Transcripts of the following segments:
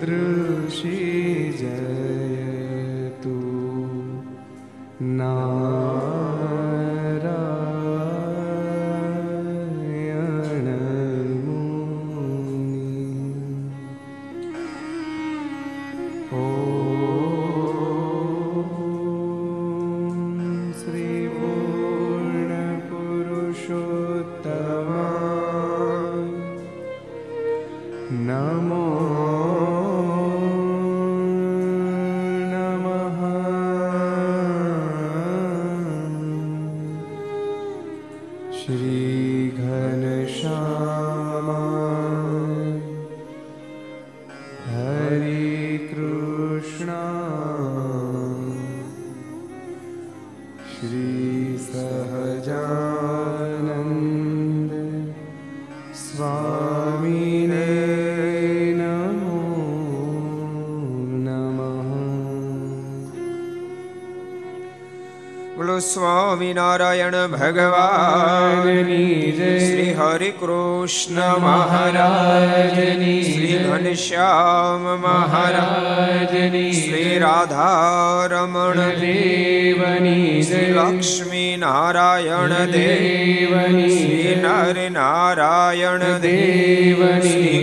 दृशी સ્વામિનારાયણ ભગવાન શ્રી હરિ કૃષ્ણ મહારાજની શ્રી ઘનશ્યામ મહારાજ શ્રી રાધારમણ દેવની શ્રી લક્ષ્મી નારાયણ દેવની શ્રી નર નારાયણ દેવની શ્રી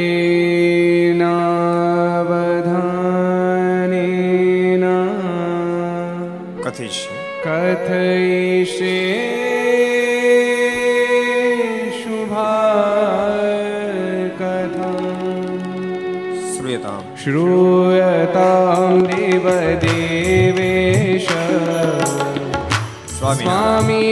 Swami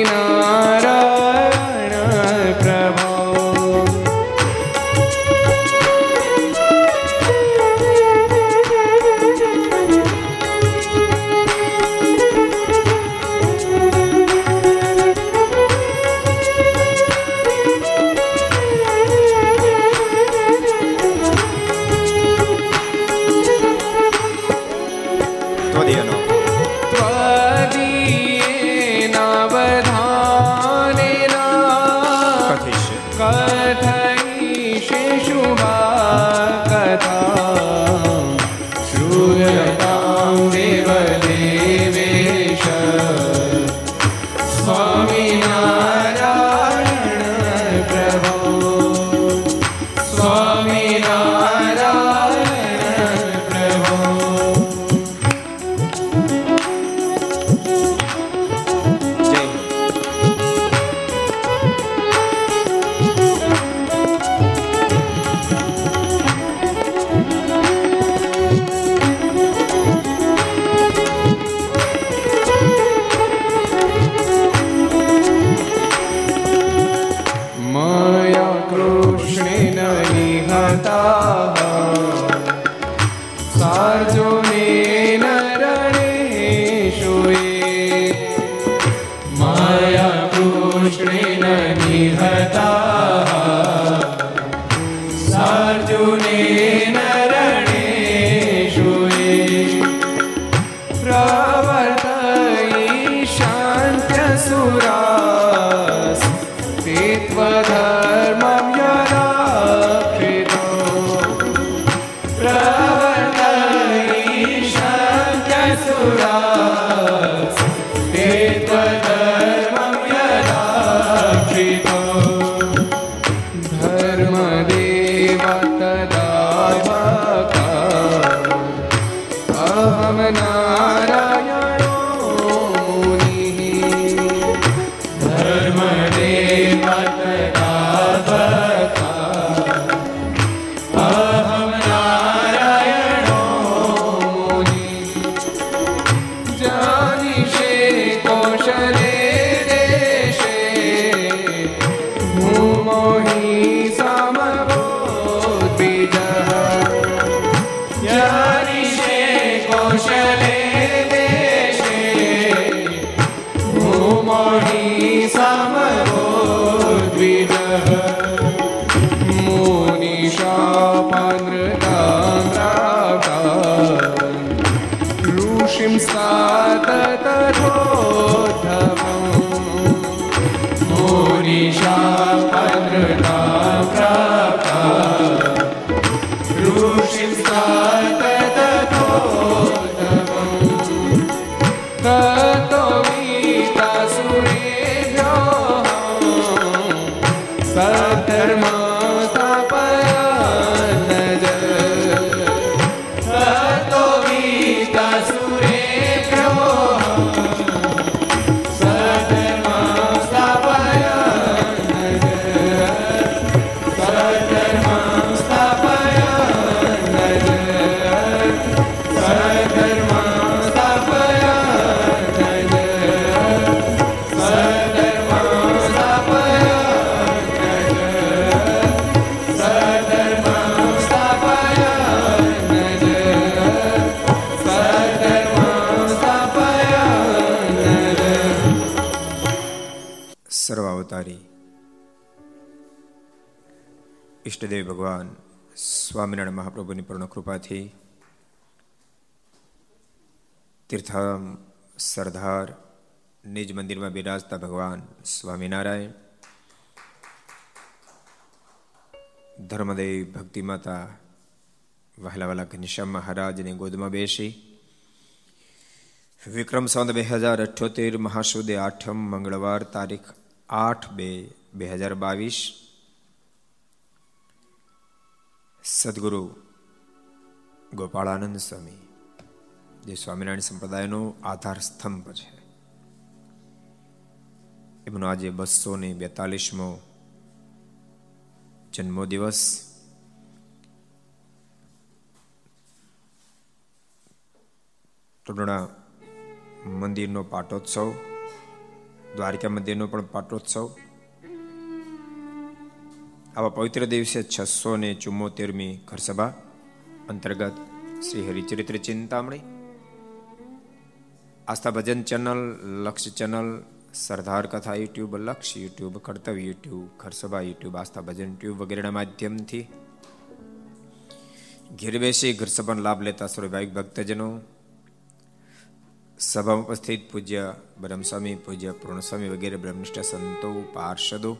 ઈષ્ટદેવ ભગવાન સ્વામિનારાયણ મહાપ્રભુની પૂર્ણ કૃપાથી તીર્થમ સરદાર નિજ મંદિરમાં બિરાજતા ભગવાન સ્વામિનારાયણ ધર્મદેવ ભક્તિ માતા વહેલા વહેલા ઘનશ્યામ મહારાજની ગોદમાં બેસી વિક્રમ સંત બે હજાર અઠ્યોતેર મહાસુદે આઠમ મંગળવાર તારીખ આઠ બે બે હજાર બાવીસ. સદગુરુ ગોપાળાનંદ સ્વામી, જે સ્વામિનારાયણ સંપ્રદાયનો આધાર સ્તંભ છે. એમનો આજે બસો ને બેતાલીસમો જન્મોદિવસ. ટોડણા મંદિરનો પાટોત્સવ. દ્વારકા મંદિરનો પણ પાટોત્સવ. આવા પવિત્ર દિવસે છસો ને ચુમ્મોતેરમી ઘરસભા અંતર્ગત Shri Haricharitra Chintamani, Aastha Bhajan channel, Laksh channel, Sardar Katha YouTube, Laksh YouTube, Kartavya YouTube, Gharsabha YouTube, Aastha Bhajan tube વગેરેના માધ્યમથી ઘેર બેસી ઘરસભાનો લાભ લેતા સ્વભાવિક ભક્તજનો સભામાં ઉપસ્થિત પૂજ્ય બ્રહ્મસ્વામી, પૂજ્ય પૂર્ણસ્વામી વગેરે બ્રહ્મનિષ્ઠ સંતો, પાર્ષદો.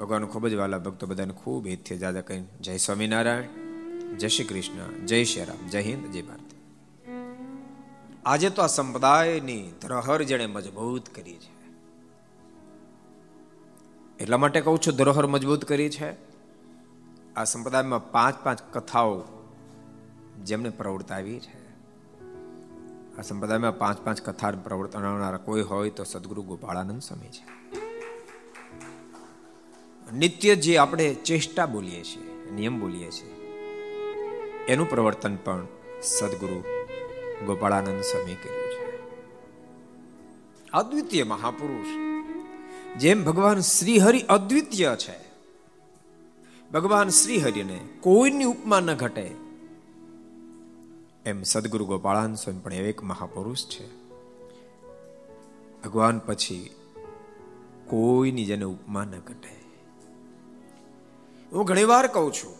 ભગવાન ખૂબ જ વાલા ભક્તો બધાને ખૂબ હિતથી જાદા કહી જય સ્વામિનારાયણ, જય શ્રી કૃષ્ણ, જય શ્રી રામ, જય હિન્દ, જય ભારત. આજે તો આ સંપ્રદાયની ધરોહર જેણે મજબૂત કરી છે. એટલા માટે કહું છું, ધરોહર મજબૂત કરી છે. આ સંપ્રદાયમાં પાંચ પાંચ કથાઓ જેમને પ્રવર્તાવી છે. આ સંપ્રદાયમાં પાંચ પાંચ કથા પ્રવર્તન કોઈ હોય તો સદગુરુ ગોપાળાનંદ સ્વામી છે. નિત્ય જે આપણે ચેષ્ટા બોલીએ છીએ, નિયમ બોલીએ છીએ, એનું પ્રવર્તન પણ સદગુરુ ગોપાળાનંદ સ્વામી કર્યું છે. અદ્વિતીય મહાપુરુષ, જેમ ભગવાન શ્રી હરિ અદ્વિતીય છે, ભગવાન શ્રી હરિને કોઈની ઉપમા ન ઘટે એમ સદગુરુ ગોપાળાન સ્વામી પણ એક મહાપુરુષ છે. ભગવાન પછી કોઈની જેને ઉપમા ન ઘટે. હું ઘણી વાર કહું છું,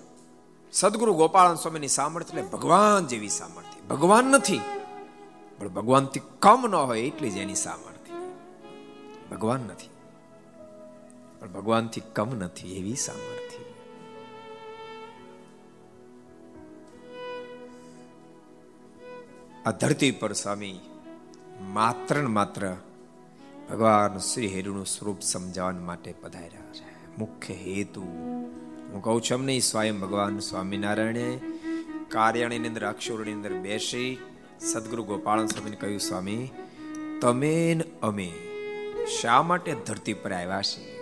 સદગુરુ ગોપાળાન સ્વામીની સામર્થ્ય ભગવાન જેવી સામર્થ્ય. ભગવાન નથી, પણ ભગવાનથી કમ ન હોય એટલી જ એની સામર્થ્ય. ભગવાન નથી, પણ ભગવાનથી કમ નથી એવી સામર્થ્ય. આ ધરતી પર સ્વામી માત્ર ને માત્ર ભગવાન શ્રી હેરુનું સ્વરૂપ સમજાવવા માટે પધાર્યા છે. મુખ્ય હેતુ, હું કહું છું નહીં, સ્વયં ભગવાન સ્વામિનારાયણે કાર્યાણીની અંદર, અક્ષરોની અંદર બેસી સદગુરુ ગોપાલ સ્વામીને કહ્યું, સ્વામી, તમે ને અમે શા માટે ધરતી પર આવ્યા છીએ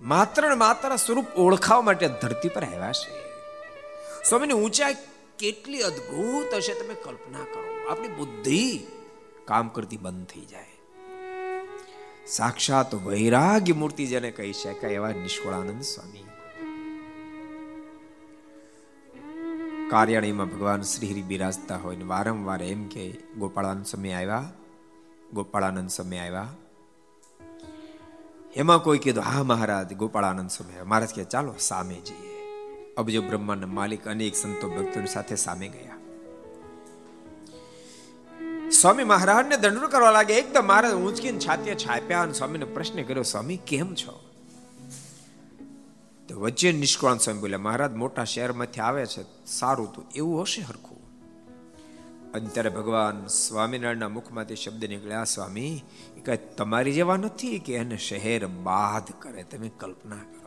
માત્ર ને માત્ર સ્વરૂપ ઓળખાવા માટે ધરતી પર આવ્યા છે. સ્વામીની ઊંચાઈ કેટલી અદ્ભુત હશે તમે કલ્પના કરો. આપણી બુદ્ધિ કામ કરતી બંધ થઈ જાય. સાક્ષાત વૈરાગ્ય મૂર્તિ જેને કહી શકાય એવા નિષ્કળાનંદ સ્વામી. કાર્યાણીમાં ભગવાન શ્રી હરિ બિરાજતા હોય ને વારંવાર એમ કે, ગોપાળાનંદ સમય આવ્યા? ગોપાળાનંદ સમય આવ્યા? એમાં કોઈ કીધું, હા મહારાજ, ગોપાળાનંદ સમય મહારાજ કે ચાલો સામે જઈએ અબજો બ્રહ્માના માલિક અનેક સંતો ભક્તોની સાથે સામે ગયા. સ્વામી મહારાજને દંડ કરવા લાગે, એકદમ મહારાજ ઊંચકીને છાતીએ છાપ્યા અને સ્વામીને પ્રશ્ન કર્યો, સ્વામી, કેમ છો? તો વચ્ચે નિષ્કળાન સ્વામી બોલ્યા, મહારાજ, મોટા શહેરમાંથી આવે છે, સારું તો એવું હશે હરખું. અને ત્યારે ભગવાન સ્વામિનારાયણના મુખમાંથી શબ્દ નીકળ્યા, સ્વામી કઈ તમારી જેવા નથી કે એને શહેર બાદ કરે, તમે કલ્પના કરો.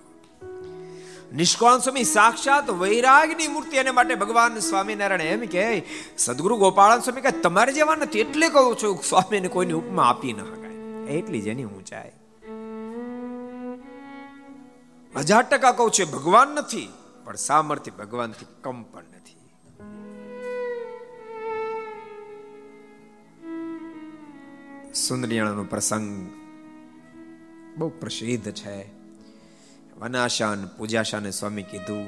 નિષ્કાળ સ્વામી સાક્ષાત વૈરાગની મૂર્તિ એને માટે ભગવાન સ્વામિનારાયણ એમ કે સદગુરુ ગોપાલ સ્વામી, કે તમારે જેવા નથી એટલે કહું છું, સ્વામીને કોઈની ઉપમા આપી ન શકાય. એટલી જેની ઊંચાઈ હજાર ટકા કહું છું ભગવાન નથી, પણ સામર્થ્ય ભગવાનથી કમ પણ નથી. સુંદરિયાણાનો પ્રસંગ બહુ પ્રસિદ્ધ છે. વનાશાન પૂજાશાને સ્વામી કીધું,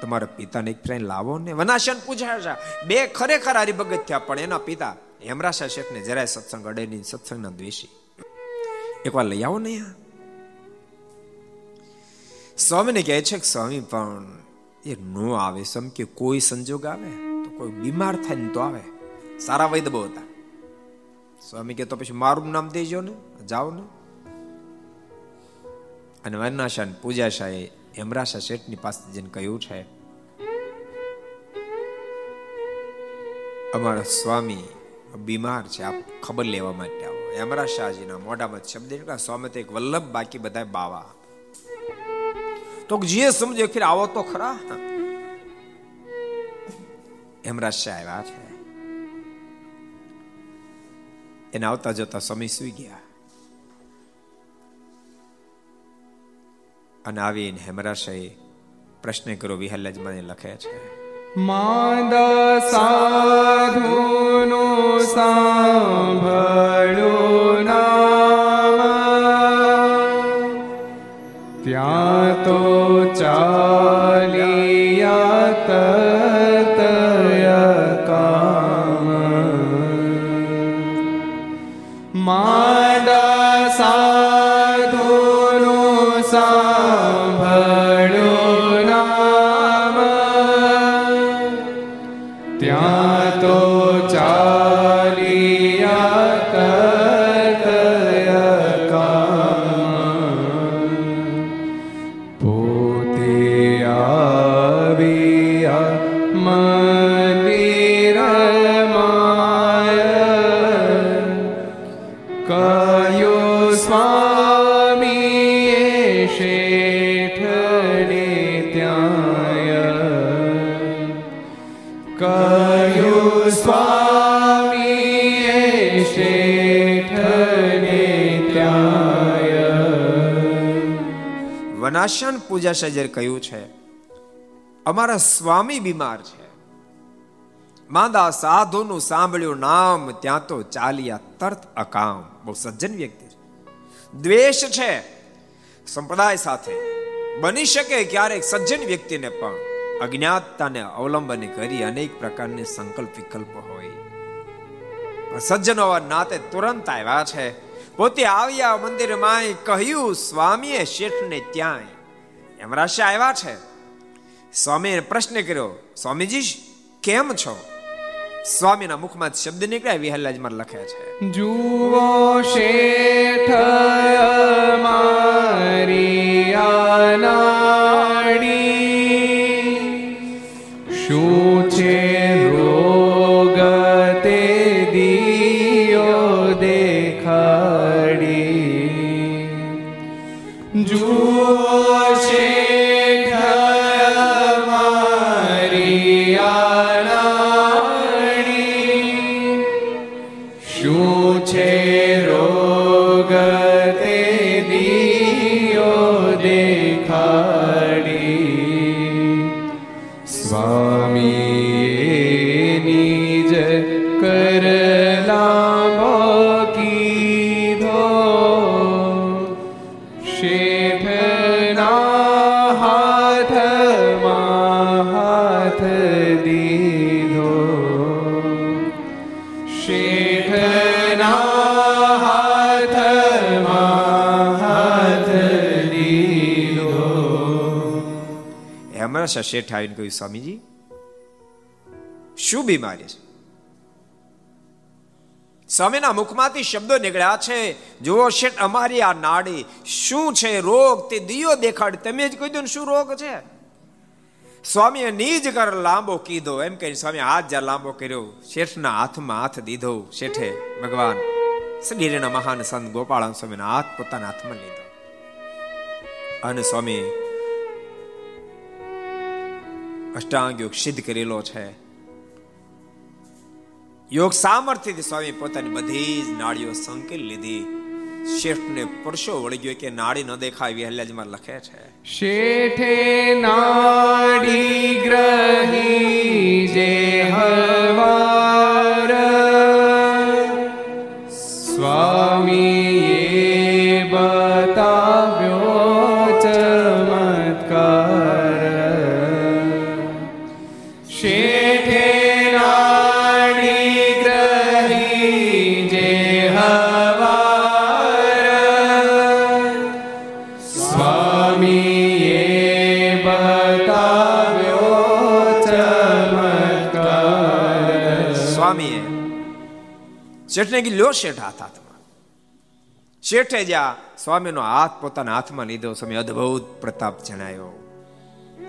તમારા પિતાને એક ફ્રેન્ડ લાવો ને. વનાશાન પૂજાશા. બે ખરેખર હરિભગત થયા, પણ એના પિતા હેમરાશા શેઠને જરાય સત્સંગ અડે નહીં, સત્સંગના દ્વેષી. એકવાર લઈ આવો ને સ્વામીને કહે છે કે, સ્વામી, પણ એ નો આવે સમ કે કોઈ સંજોગ આવે? તો કોઈ બીમાર થાય ને તો આવે. સારા વૈદ બહુ હતા. સ્વામી કે તો પછી મારું નામ દેજો ને, જાઓ ને. અને વર્ણાશાન પૂજાશાએ હેમરાશા શેઠની પાસે જઈને કહ્યું છે, અમારા સ્વામી બીમાર છે, આપ ખબર લેવા માટે આવો. હેમરા શાહજીના મોઢામાં શબ્દ સ્વામી, તો એક વલ્લભ બાકી બધા બાવા. તો જે સમજો ફિર આવો તો ખરા. હેમરાજ શાહ આવ્યા છે. એને આવતા જતા સમય સુઈ ગયા. અને આવીને હેમરાશય પ્રશ્ન કરો વિહલ્લજ મને લખે છે. માદ સાધુનો સાંભળો નામ શેઠને ત્યાં કહ્યું સ્વામીએ શેઠને ત્યાં વનાશન પૂજા જ્યારે કહ્યું છે, અમારા સ્વામી બીમાર છે. માંદા સાધુનું સાંભળ્યું નામ, ત્યાં તો ચાલ્યા તરત અકામ. બહુ સજ્જન વ્યક્તિ છે. દ્વેષ છે. સંપ્રદાય સાથે. બની શકે ક્યારેક સજ્જન વ્યક્તિને પણ અજ્ઞાતતાને અવલંબન કરી અનેક પ્રકારની સંકલ્પ વિકલ્પ હોય. સજ્જન હોવા નાતે તુરંત આવ્યા છે. પોતે આવ્યા મંદિરમાં કહ્યું, સ્વામીએ શેઠને ત્યાં એમ રાશિ આવ્યા છે. સ્વામીએ પ્રશ્ન કર્યો, સ્વામીજી, કેમ છો? સ્વામીના મુખમાં શબ્દ નીકળ્યા વિહલ્લાજમાં લખે છે. જુઓ શેઠ મારી. હમણાં શેઠ આવીને કહ્યું, સ્વામીજી, શું બીમારી છે? સ્વામીના મુખમાંથી શબ્દો નીકળ્યા છે, જુઓ શેઠ, અમારી આ નાડી શું છે? રોગ તે દિયો દેખાડ. તમે જ કહી દો શું રોગ છે? સ્વામીએ નીજ કર લાંબો કીધો, એમ કહી સ્વામી હાથ જ્યાં લાંબો કર્યો, શેઠના હાથમાં હાથ દીધો. શેઠે ભગવાન શ્રીના મહાન સંત ગોપાલ સ્વામીના હાથ પોતાના હાથમાં લીધો. અને સ્વામી અષ્ટાંગ યોગ સિદ્ધ કરેલો છે. યોગ સામર્થ્યથી સ્વામી પોતાની બધી જ નાળીઓ સંકેલ લીધી. શેઠને પરસો વળી ગયો કે નાળી ન દેખાય વિહલ્યાજમાં લખે છે. શેઠે નાડી ગ્રહી જે હવાર શેઠને કીધું લ્યો શેઠ હાથ હાથમાં. શેઠે જ્યાં સ્વામીનો હાથ પોતાના હાથમાં લીધો. સ્વામી અદ્ભુત પ્રતાપ જણાયો.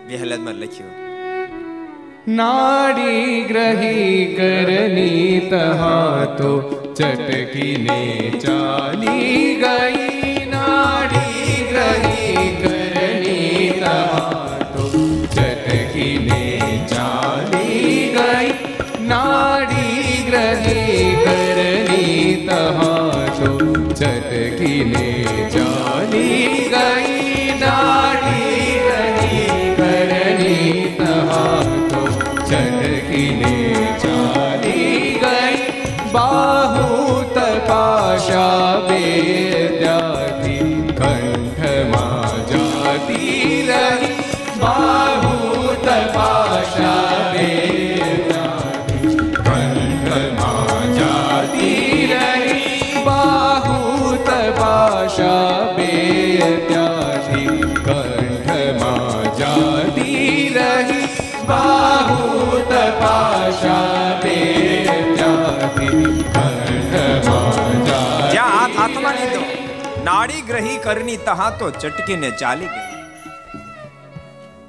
વિહલ્યાજમાં લખ્યું, નાડી ગ્રહી કરની તહાતો ચટકીને ચાલી ગઈ. જ્યાં હાથ હાથમાં લીધો નાડી ગ્રહી કરની તહા તો ચટકીને ચાલી ગઈ.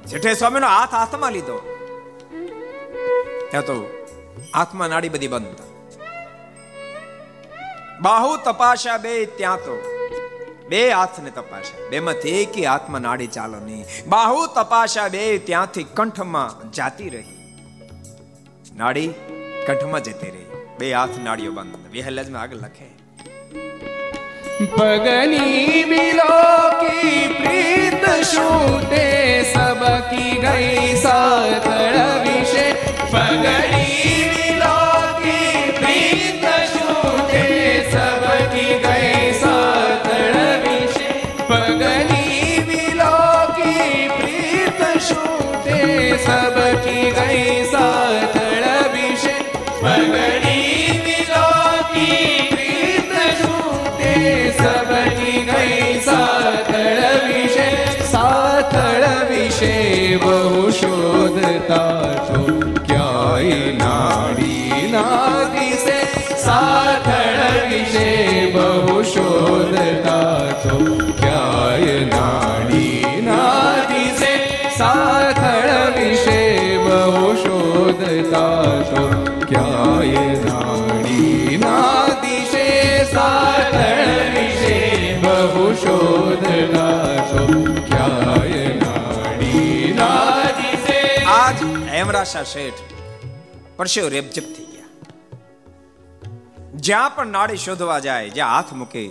જેઠે સ્વામીનો હાથ હાથમાં લીધો. ત્યાં તો હાથમાં નાડી બધી બંધ. બાહુ તપાશા બે, ત્યાં તો બે હાથને તપાસ્યા બેમાંથી એક હાથમાં નાડી ચાલો નહીં. બાહુ તપાશા બે, ત્યાંથી કંઠમાં જાતી રહી. નાડી કંઠમાં જતી રહી. બે હાથ નાળીઓ બંધ. વિહલજમાં આગળ લખે. પગની બિલો કી પ્રીત શૂટે સબકી ગઈ સાતળ વિશે પગની હેમરાશા શેઠ પરસેવ રેપજપ થઈ ગયા. જ્યાં પણ નાડી શોધવા જાય, જ્યાં હાથ મૂકે,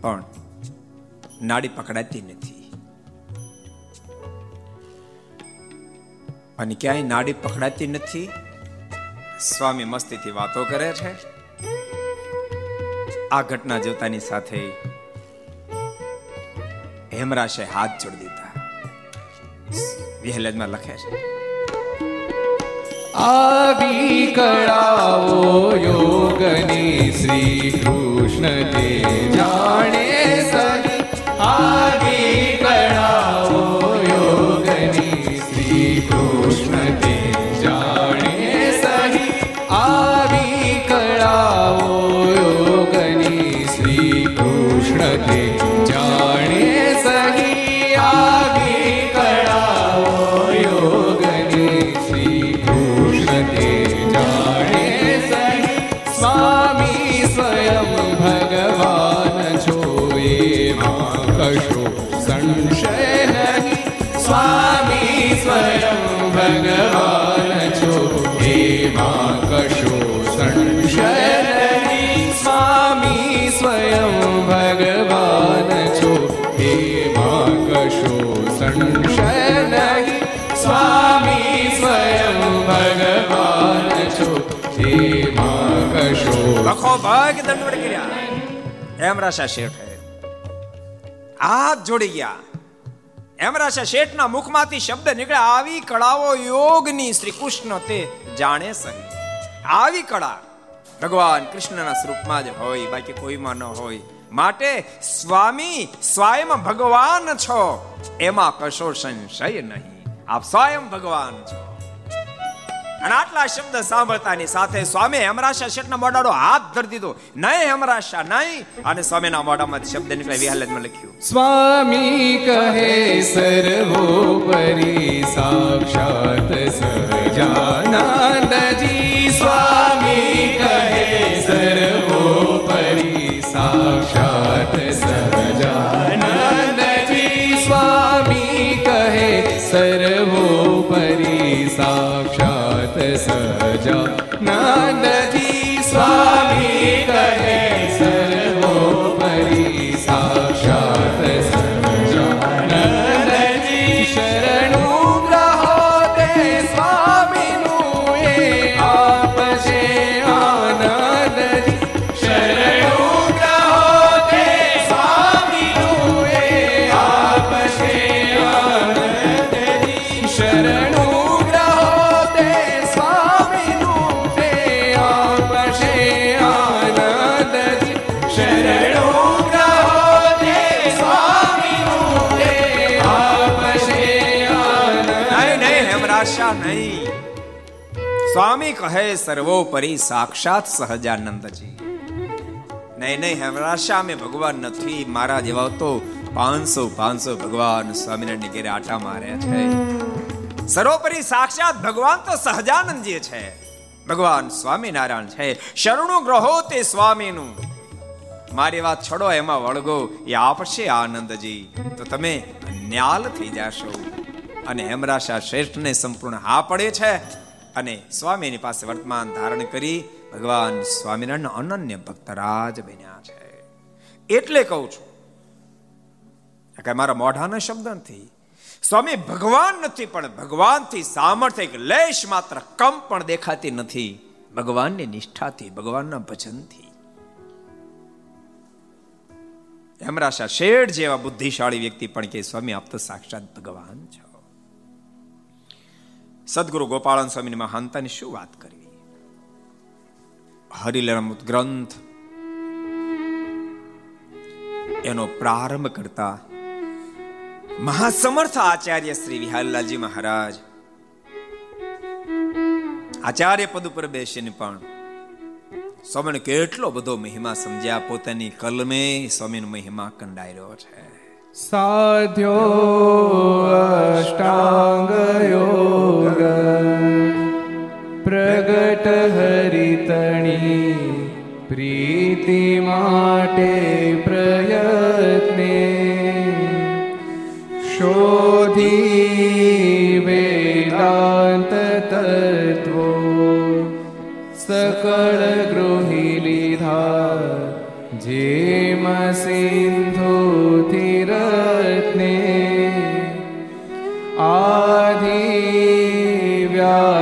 પણ નાડી પકડાતી નથી. અને ક્યાંય નાડી પકડાતી નથી, સ્વામી મસ્તીથી વાતો કરે છે. આ ઘટના જોતાની સાથે હેમરાશે હાથ જોડી વિહલજમાં લખે છે આવી કળાઓ યોગની શ્રી કૃષ્ણ તે જાણે ભાગ દંડવડ કર્યા હેમરાશા શેઠે. હાથ જોડી ગયા. હેમરાશા શેઠના મુખમાંથી શબ્દ નીકળે આવી કળાઓ યોગની શ્રી કૃષ્ણ તે જાણે સહી. આવી કળા ભગવાન કૃષ્ણના સ્વરૂપમાં જ હોય, બાકી કોઈમાં ન હોય. માટે સ્વામી સ્વયં ભગવાન છો. એમાં કશો સંશય નહીં. આપ સ્વયં ભગવાન છો. અને આટલા શબ્દ સાંભળતાની સાથે સ્વામી હેમરાશા શેઠના મોઢાડો હાથ ધરી દીધો. નહીં હેમરાશા, નહીં. અને સ્વામીના મોઢામાં શબ્દ નીકળે વિહાલજમાં લખ્યું. સ્વામી કહે સર્વોપરી સાક્ષાત સહજાનંદજી સ્વામી કહે, સર્વોપરી સાક્ષાત સહજાનંદજી. નહીં નહીં હમરાશા મેં ભગવાન નથી? મારા જેવા તો પાંચસો પાંચસો ભગવાન સ્વામિનારાયણ ઘેરે આટા માર્યા છે. સર્વોપરી સાક્ષાત ભગવાન તો સહજાનંદજી છે. ભગવાન સ્વામિનારાયણ છે. શરણો ગ્રહો તે સ્વામીનું. મારી વાત છોડો, એમાં વળગો, એ આપશે આનંદજી. તો તમે ન્યાલ થઈ જાશો. અને હેમરાશા શ્રેષ્ઠને સંપૂર્ણ હા પડે છે. અને સ્વામીની પાસે વર્તમાન ધારણ કરી ભગવાન સ્વામિનારાયણ અનન્ય ભક્તરાજ બન્યા છે. એટલે કહું છું કે મારા મોઢાના શબ્દ નથી. સ્વામી ભગવાન નથી, પણ ભગવાનથી સામર્થ્ય એક લેશ માત્ર કમ પણ દેખાતી નથી. ભગવાનની નિષ્ઠાથી, ભગવાનના ભજનથી. હેમરાશા શેઠ જેવા બુદ્ધિશાળી વ્યક્તિ પણ કે, સ્વામી, આપ સાક્ષાત ભગવાન છો. સદગુરુ ગોપાળન સ્વામીની મહાનતાની શું વાત કરવી? હરિલમૃત ગ્રંથ એનો પ્રારંભ કરતા મહાસમર્થ આચાર્ય શ્રી વિહારલાલજી મહારાજ આચાર્ય પદ ઉપર બેસીને પણ સ્વામીને કેટલો બધો મહિમા સમજ્યા. પોતાની કલમે સ્વામીનો મહિમા કંડાઈ રહ્યો છે. સાધ્યો અષ્ટાંગ યોગ પ્રગટ હરિતણી પ્રીતિ માટે પ્રયત્ને શોધી વેદાંત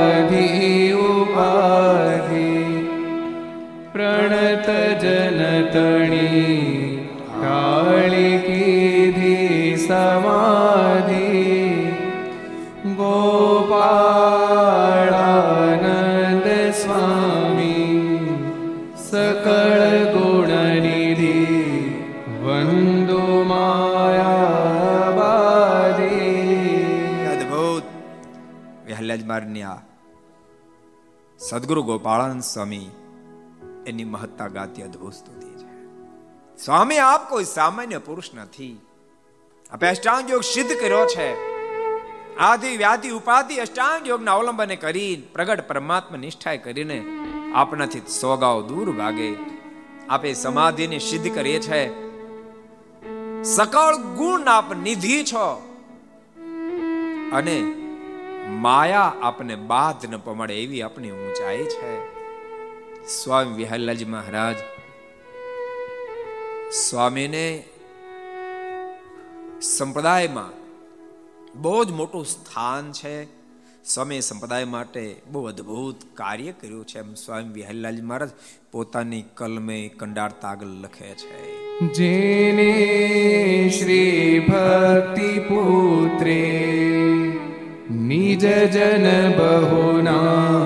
વ્યાધિ ઉપાધિ પ્રણત જનતણી સદગુરુ ગોપાળાનંદ સ્વામી એની મહત્તા ગાતી અદભુત સ્તુતિ છે. સ્વામી, આપ કોઈ સામાન્ય પુરુષ નથી. આપે અષ્ટાંગ યોગ સિદ્ધ કર્યો છે. આદિ વ્યાધિ ઉપાધિ અષ્ટાંગ યોગના અવલંબને કરી પ્રગટ પરમાત્મા નિષ્ઠાએ કરીને આપણાથી સોગાવ દૂર ભાગે. આપે સમાધિને સિદ્ધ કરીએ છે. સકળ ગુણ આપ નિધિ છો. અને માયા આપને બાદ ન પમાડે એવી આપણી ઊંચાઈ છે. સ્વામી વિહલ્લાજી મહારાજ, સ્વામીને સંપ્રદાયમાં બહુ જ મોટું સ્થાન છે. સ્વામી સંપ્રદાય માટે બહુ અદ્ભુત કાર્ય કર્યું છે એમ સ્વામી વિહલ્લાજી મહારાજ પોતાની કલમે કંડારતા આગળ લખે છે. જેને શ્રી ભક્તિ પુત્રે નિજ જન બહુના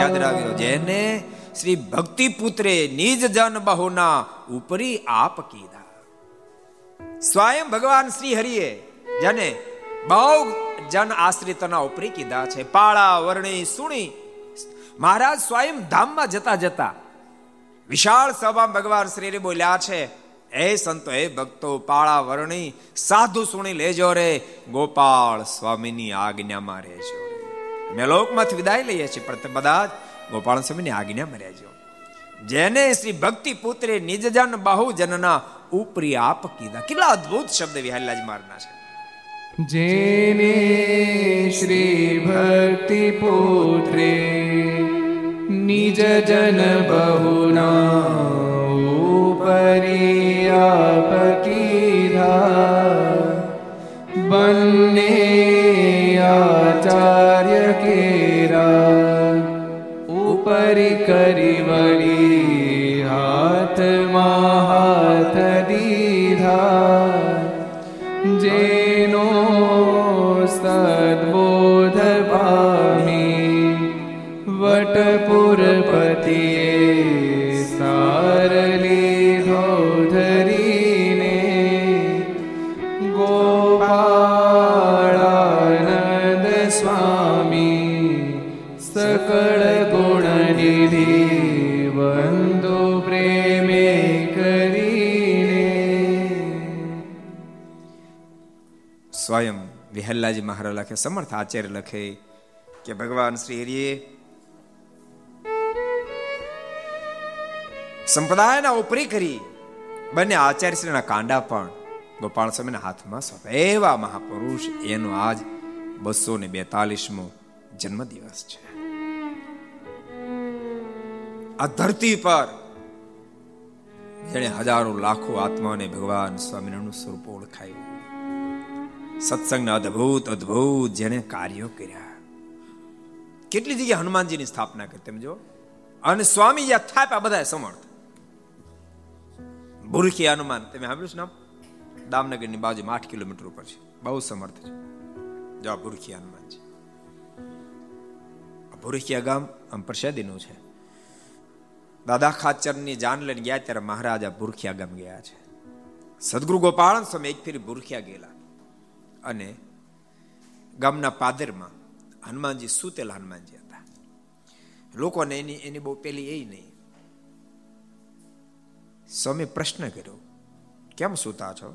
યાદ રાખજો, જેને શ્રી ભક્તિ પુત્રે નિજ જન બહુના ઉપરી આપ કીધા સ્વયં ભગવાન શ્રી હરિએ જેને બહુ જન આશ્રિતના ઉપરી કીધા છે, પાળા, વર્ણી, સુણી, મહારાજ સ્વયં ધામમાં જતા જતા વિશાળ સભા ભગવાન શ્રી બોલ્યા છે હે સંતો, એ ભક્તો, પાળા વર્ણી સાધુ સુણી લેજો રે, ગોપાળ સ્વામીની આજ્ઞામાં રહેજો મેં લોકમાંથી વિદાય લઈએ છીએ, પણ બધા ગોપાલ સ્વામીની આજ્ઞામાં રહેજો. જેને શ્રી ભક્તિ પુત્રે નિજજન બાહુજનના ઉપરી આપ કીધા. કેટલા અદ્ભુત શબ્દ વિહારલાજ મારના છે. જેને શ્રી ભક્તિ પુત્રે નિજ જન બહુના ઉપરી આપ કીધા બંને આચાર્ય કેરા ઉપરી કરી વિહલ્લાજી મહારાજ લખે, સમર્થ આચાર્ય લખે કે ભગવાન શ્રી હરિએ સંપ્રદાયના ઉપરી કરી બંને આચાર્યશ્રીના કાંડા પણ ગોપાલ સ્વામીના હાથમાં સોંપે એવા મહાપુરુષ એનો આજ બસો ને બેતાલીસમો જન્મદિવસ છે. આ ધરતી પર જેણે હજારો લાખો આત્માને ભગવાન સ્વામિનારાયણનું સ્વરૂપ ઓળખાયું. સત્સંગના અદભુત અદભુત જેને કાર્યો કર્યા. કેટલી જગ્યાએ હનુમાનજીની સ્થાપના કરી, તમે જો અને સ્વામી જ્યાં થાપ્યા બધા સમર્થ. બુરખી હનુમાન, તમે સાંભળ્યું છે નામ? દામનગરની બાજુમાં આઠ કિલોમીટર ઉપર છે. બહુ સમર્થ છે. જો ભૂરખિયા હનુમાનજી. ભૂરખિયા ગામ આમ પ્રસાદીનું છે. દાદા ખાચરની જાન લઈને ગયા ત્યારે મહારાજા ભૂરખિયા ગામ ગયા છે. સદગુરુ ગોપાળન સ્વામી એક ફેરી ભૂરખિયા ગયેલા. અને ગામના પાદરમાં હનુમાનજી સુતેલા હનુમાનજી હતા. લોકોને એની એની બહુ પેલી એ નહીં. સ્વામી પ્રશ્ન કર્યો, કેમ સૂતા છો?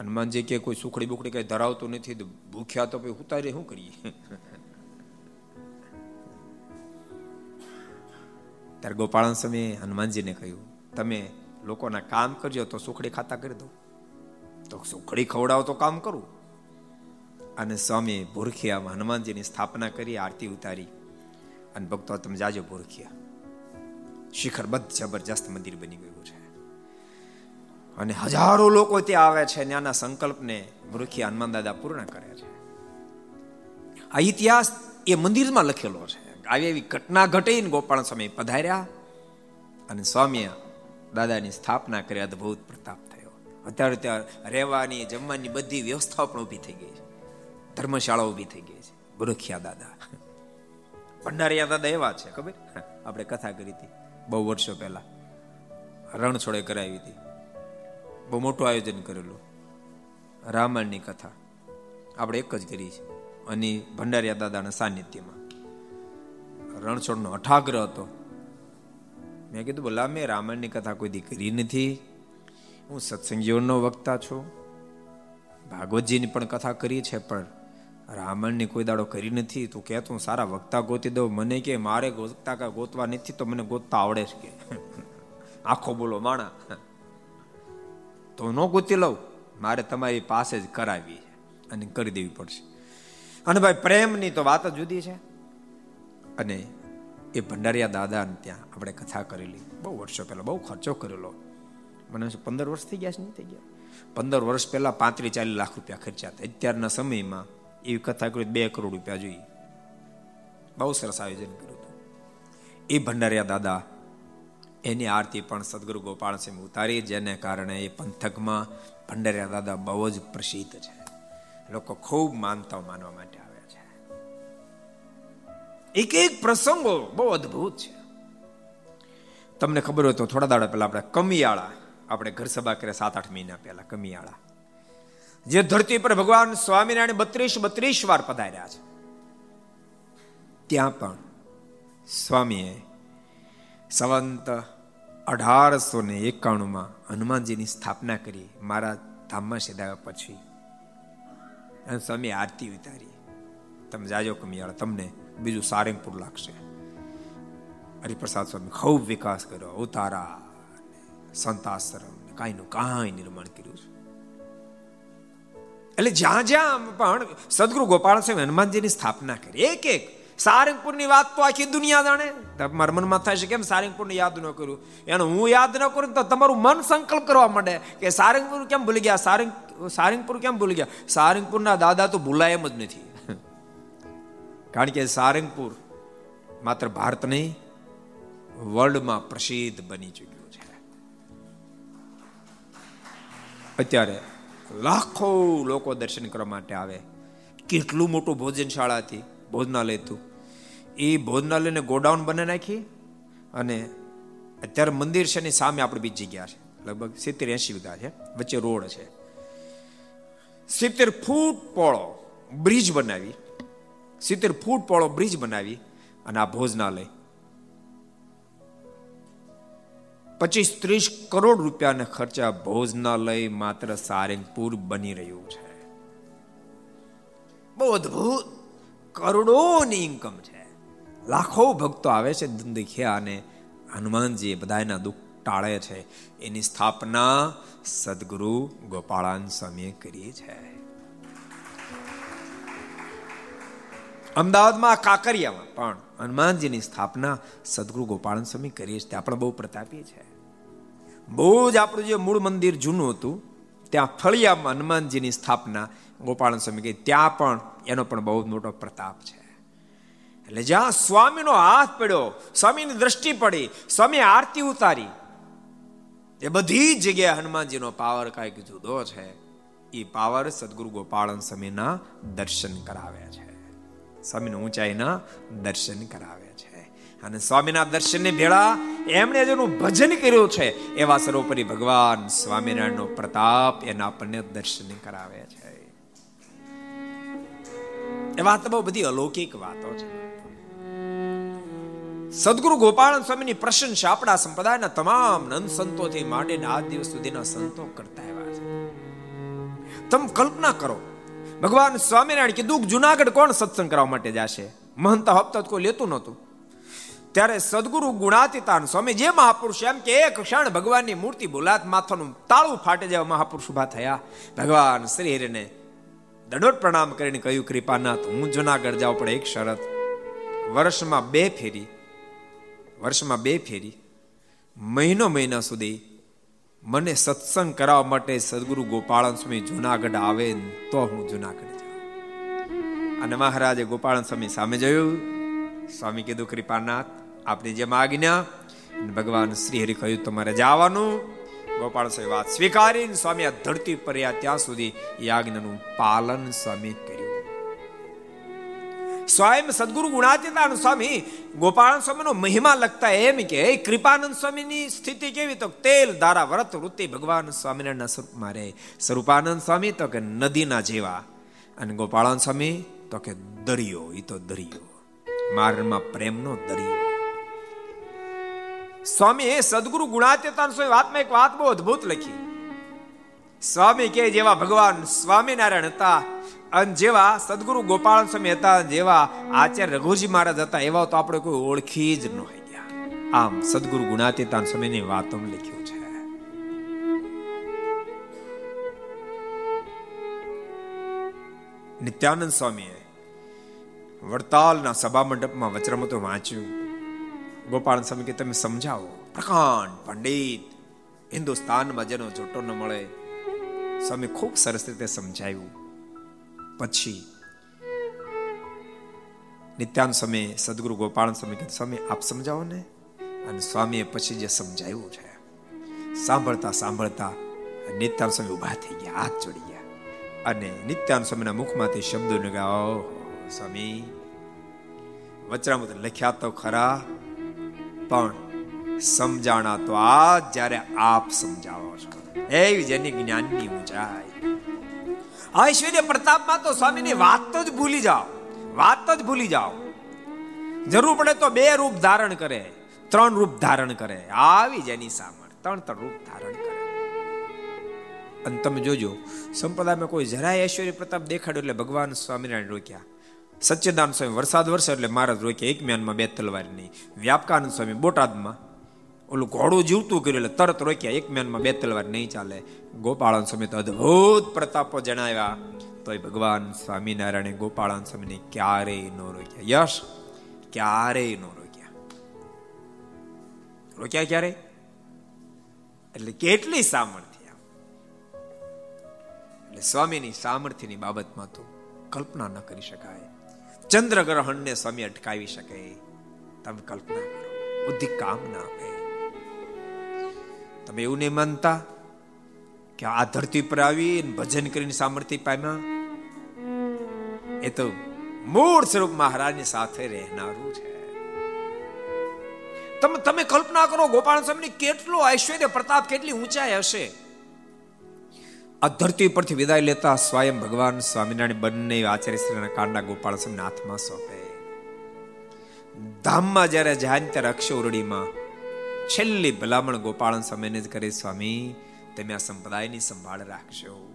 હનુમાનજી કે, કોઈ સુખડી બુખડી કઈ ધરાવતું નથી ભૂખ્યા તો પછી ઉતારી શું કરીએ? ત્યારે ગોપાળન સ્વામી હનુમાનજીને કહ્યું, તમે લોકોના કામ કરજો, તો સુખડી ખાતા કરી દો. તો સુખડી ખવડાવો તો કામ કરું. અને સ્વામી ભૂરખિયામાં હનુમાનજીની સ્થાપના કરી, આરતી ઉતારી. અને ભક્તો, તમે જાજો ભૂરખિયા. શિખરબદ્ધ જબરજસ્ત મંદિર બની ગયું છે. અને હજારો લોકો ત્યાં આવે છે ત્યાંના સંકલ્પને ભૂરખિયા હનુમાન દાદા પૂર્ણ કરે છે. આ ઇતિહાસ એ મંદિરમાં લખેલો છે. આવી એવી ઘટના ઘટીને ગોપાલ સ્વામી પધાર્યા અને સ્વામીએ દાદાની સ્થાપના કરી અદભુત પ્રતાપ અત્યારે ત્યાં રહેવાની, જમવાની બધી વ્યવસ્થાઓ પણ ઊભી થઈ ગઈ છે. ધર્મશાળા ઊભી થઈ ગઈ છે. બુરખિયા દાદા. ભંડારિયા દાદા એવા છે, ખબર? આપણે કથા કરી હતી બહુ વર્ષો પહેલા. રણછોડે કરાવી હતી. બહુ મોટું આયોજન કરેલું. રામાયણની કથા. આપણે એક જ કરી છે. અને ભંડારિયા દાદાના સાનિધ્યમાં. રણછોડનો અઠાગ્રહ હતો. મેં કીધું, બોલા, મેં રામાયણની કથા કોઈ દી કરી નથી. હું સત્સંગ જીવનનો વક્તા છું. ભાગવતજીની પણ કથા કરી છે, પણ રામાયણની કોઈ દાડો કરી નથી. તું કે તું સારા વક્તા ગોતી દઉં. મને કે મારે ગોતતા કા ગોતવા નથી, તો મને ગોતતા આવડે છે કે. આખો બોલો માણા. તો ન ગોતી લઉં. મારે તમારી પાસે જ કરાવી અને કરી દેવી પડશે. અને ભાઈ, પ્રેમની તો વાત જ જુદી છે. અને એ ભંડારિયા દાદા ત્યાં આપણે કથા કરેલી. બહુ વર્ષો પહેલા બહુ ખર્ચો કરેલો. મને પંદર વર્ષ થઈ ગયા છે નહીં થઈ ગયા. પંદર વર્ષ પહેલાં પાંત્રીસ ચાલીસ લાખ રૂપિયા ખર્ચ્યા હતા. અત્યારના સમયમાં એવી કથા કરી બે કરોડ રૂપિયા જોઈએ. બહુ સરસ આયોજન કર્યું હતું. એ ભંડારિયા દાદા એની આરતી પણ સદગુરુ ગોપાલ સિંહ ઉતારી, જેને કારણે એ પંથકમાં ભંડારિયા દાદા બહુ જ પ્રસિદ્ધ છે. લોકો ખૂબ માનતા માનવા માટે આવ્યા છે. એક એક પ્રસંગો બહુ અદ્ભુત છે. તમને ખબર હોય તો થોડા દાડા પહેલા આપણે કમિયાળા આપણે ઘર સભા કરે સાત, આઠ મહિના પહેલા, કમિયાળા. જે ધરતી પર ભગવાન સ્વામિનારાયણ બત્રીસ બત્રીસ વાર પધાર્યા છે. ત્યાં પણ સ્વામીએ સંવંત અઢારસો ને એકાણુંમાં હનુમાનજીની સ્થાપના કરી મારા ધામમાં સીધાવ્યા પછી અને સ્વામી આરતી ઉતારી. તમે જાજો કમિયાળા, તમને બીજું સારંગપુર લાગશે. હરિપ્રસાદ સ્વામી ખૂબ વિકાસ કર્યો, ઉતારા. સંતાશ્રમ કાંઈનું કાંઈ નિર્માણ કર્યું છે. એટલે જ્યાં જ્યાં પણ સદગુરુ ગોપાલ સ્વામી હનુમાનજીની સ્થાપના કરી, એક એક સારંગપુરની વાત તો આખી દુનિયા જાણે. મારા મનમાં થાય છે કેમ સારંગપુરને યાદ ન કર્યું એને હું યાદ ન કરું તો તમારું મન સંકલ્પ કરવા માંડે કે સારંગપુર કેમ ભૂલી ગયા? સારંગ, સારંગપુર કેમ ભૂલી ગયા? સારંગપુરના દાદા તો ભૂલાય એમ જ નથી. કારણ કે સારંગપુર માત્ર ભારત નહીં વર્લ્ડમાં પ્રસિદ્ધ બની ચૂક્યું. અત્યારે લાખો લોકો દર્શન કરવા માટે આવે. કેટલું મોટું ભોજનશાળા હતી, ભોજનાલય હતું. એ ભોજનાલયને ગોડાઉન બને નાખી અને અત્યારે મંદિર છે ની સામે આપણે બીજી જગ્યા છે. લગભગ સિત્તેર એસી વીઘા છે. વચ્ચે રોડ છે. સિત્તેર ફૂટ પોળો બ્રિજ બનાવી, સિત્તેર ફૂટ પોળો બ્રિજ બનાવી અને આ ભોજનાલય પચીસ ત્રીસ કરોડ રૂપિયાના ખર્ચા ભોજનાલય માત્ર સારંગપુર બની રહ્યું છે. બહુ અદભુત. કરોડોની ઇન્કમ છે. લાખો ભક્તો આવે છે દુંદખિયા અને હનુમાનજી બધાના દુઃખ ટાળે છે. એની સ્થાપના સદગુરુ ગોપાળાન સ્વામીએ કરી છે. અમદાવાદમાં કાકરિયામાં પણ હનુમાનજીની સ્થાપના સદગુરુ ગોપાળન સ્વામી કરીએ છીએ ત્યાં પણ બહુ પ્રતાપી છે. બહુ જ આપણું જે મૂળ મંદિર જૂનું હતું, ત્યાં ફળિયામાં હનુમાનજીની સ્થાપના ગોપાળન સ્વામી કહી, ત્યાં પણ એનો પણ બહુ મોટો પ્રતાપ છે. એટલે જ્યાં સ્વામીનો હાથ પડ્યો, સ્વામીની દ્રષ્ટિ પડી, સ્વામી આરતી ઉતારી, એ બધી જગ્યાએ હનુમાનજીનો પાવર કાંઈક જુદો છે. એ પાવર સદગુરુ ગોપાળન સ્વામીના દર્શન કરાવે છે. સ્વામીની ઊંચાઈના દર્શન કરાવે અને સ્વામીના દર્શનને ભેળા એમણે જેનું ભજન કર્યું છે. એવા સર્વોપરી ભગવાન સ્વામિનારાયણનો પ્રતાપ એના આપણને દર્શન કરાવે છે. એ વાત બહુ બધી અલૌકિક વાતો છે. સદગુરુ ગોપાલ સ્વામીની પ્રશંસા આપણા સંપ્રદાયના તમામ નંદ સંતોથી માંડીને આ દિવસ સુધીના સંતો કરતા આવ્યા છે. તમે કલ્પના કરો, ભગવાન સ્વામિનારાયણ કીધું, જુનાગઢ કોણ સત્સંગ કરવા માટે જશે? મહંત હપ્તા કોઈ લેતું નહોતું. ત્યારે સદગુરુ ગુણાતીતાન સ્વામી જે મહાપુરુષ એમ કે એક ક્ષણ, ભગવાનની મૂર્તિ બોલાત, માથાનું તાળું ફાટે જેવા મહાપુરુષ ઊભા થયા. ભગવાન શ્રી હરિને દડોટ પ્રણામ કરીને કહ્યું, કૃપાનાથ, હું જુનાગઢ જાઉં, પણ એક શરત. વર્ષમાં બે ફેરી, વર્ષમાં બે ફેરી. મહિનો મહિના સુધી મને સત્સંગ કરાવવા માટે સદગુરુ ગોપાળન સ્વામી જુનાગઢ આવે તો હું જુનાગઢ જાઉં. અને મહારાજે ગોપાળન સ્વામી સામે જોયું. સ્વામી કીધું, કૃપાનાથ આપની જેમ આજ્ઞા. ભગવાન શ્રી હરિ કહ્યું, તમારે જવાનું. ગોપાળ સ્વામી વાત સ્વીકારી સ્વામી આ ધરતી પર ત્યાં સુધી યાજ્ઞનું પાલન સ્વામી કર્યું. સ્વયં સદગુરુ ગુણાતીતાનંદ સ્વામી ગોપાલ સ્વામીનો મહિમા લખતા એમ કે કૃપાનંદ સ્વામીની સ્થિતિ કેવી તો? તેલ, ધારા, વ્રત, વૃત્તિ ભગવાન સ્વામિનારાયણના સ્વરૂપમાં રહે. સ્વરૂપાનંદ સ્વામી તો કે નદીના જેવા. અને ગોપાળાન સ્વામી તો કે દરિયો એ તો દરિયો. મારમાં પ્રેમનો દરિયો. સ્વામી સદગુરુ ગુણાતીતાન સ્વામી વાતમાં એક વાત બહુ અદભુત લખી. સ્વામી કે જેવા ભગવાન સ્વામિનારાયણ હતા, અને જેવા સદગુરુ ગોપાલ સ્વામી હતા, જેવા આચાર્ય રઘુજી મહારાજ હતા, એવા તો આપણે કોઈ ઓળખી જ ન ગયા આમ સદગુરુ ગુણાતીતાન સ્વામીની વાતો લખ્યું છે. નિત્યાનંદ સ્વામીએ વડતાલના સભા મંડપમાં વચરામતો વાંચ્યું. ગોપાલ સ્વામી કે તમે સમજાવો. પ્રકાંડ પંડિત, હિન્દુસ્તાનમાં જેનો જોટો ન મળે. સ્વામી ખૂબ સરસ રીતે સમજાવ્યું પછી નિત્યાન સ્વામી, સદગુરુ ગોપાલ સ્વામી કે સ્વામી, આપ સમજાવો ને? અને સ્વામીએ પછી જે સમજાવ્યું છે, સાંભળતા સાંભળતા નિત્યાન સ્વામી ઊભા થઈ ગયા, હાથ જોડી ગયા. અને નિત્યાન સ્વામીના મુખમાંથી શબ્દો નીકળ્યા સ્વામી વચરામૃત લખ્યા તો ખરા પણ સમજાણા તો આ જ્યારે આપ સમજાવો છો. એવી જેની જ્ઞાનની ઊંચાઈ. ઐશ્વર્ય પ્રતાપમાં તો સ્વામીની વાત જ ભૂલી જાઓ. વાત જ ભૂલી જાઓ. જરૂર પડે તો બે રૂપ ધારણ કરે, ત્રણ રૂપ ધારણ કરે. આવી જેની સામર્થ ત્રણ ત્રણ રૂપ ધારણ કરે. અને તમે જોજો, સંપ્રદાયમાં કોઈ જરાય ઐશ્વર્ય પ્રતાપ દેખાડ્યો એટલે ભગવાન સ્વામિનારાયણ રોક્યા. સચ્ચિદાનંદ સ્વામી વરસાદ વરસે એટલે મહારાજ રોક્યા એક મ્યાનમાં બે તલવાર નહીં. વ્યાપકાનંદ સ્વામી બોટાદમાં ઓલું ઘોડું જીવતું કર્યું એટલે તરત રોક્યા એક મ્યાનમાં બે તલવાર નહીં ચાલે. ગોપાળન સ્વામી તો અદભુત પ્રતાપો જણાવ્યા. તોય ભગવાન સ્વામિનારાયણે ગોપાળન સ્વામીને ક્યારેય ન રોક્યા. યશ, ક્યારેય ન રોક્યા. રોક્યા ક્યારે એટલે કેટલી સામર્થ્ય એટલે સ્વામીની સામર્થ્યની બાબતમાં તો કલ્પના ન કરી શકાય. ચંદ્રગ્રહણને સમય અટકાવી શકે. તમે કલ્પના કરો, બુદ્ધિ કામ ના આપે. તમે એવું નહીં માનતા કે આ ધરતી પર આવી ભજન કરીને સામર્થ્ય પામ્યા? એ તો મૂળ સ્વરૂપ મહારાજની સાથે રહેનારું છે. તમે તમે કલ્પના કરો, ગોપાલ સ્વામીની કેટલો ઐશ્વર્ય પ્રતાપ, કેટલી ઊંચાઈ હશે? આ ધરતી પરથી વિદાય લેતા સ્વયં ભગવાન સ્વામિનારાયણ બંને આચાર્ય શ્રીના કાંડા ગોપાલ સ્વામીના હાથમાં સોંપે. ધામમાં જ્યારે જાય ત્યારે અક્ષોરડીમાં છેલ્લી ભલામણ ગોપાળન સ્વામીને જ કરે, સ્વામી, તમે આ સંપ્રદાયની સંભાળ રાખશો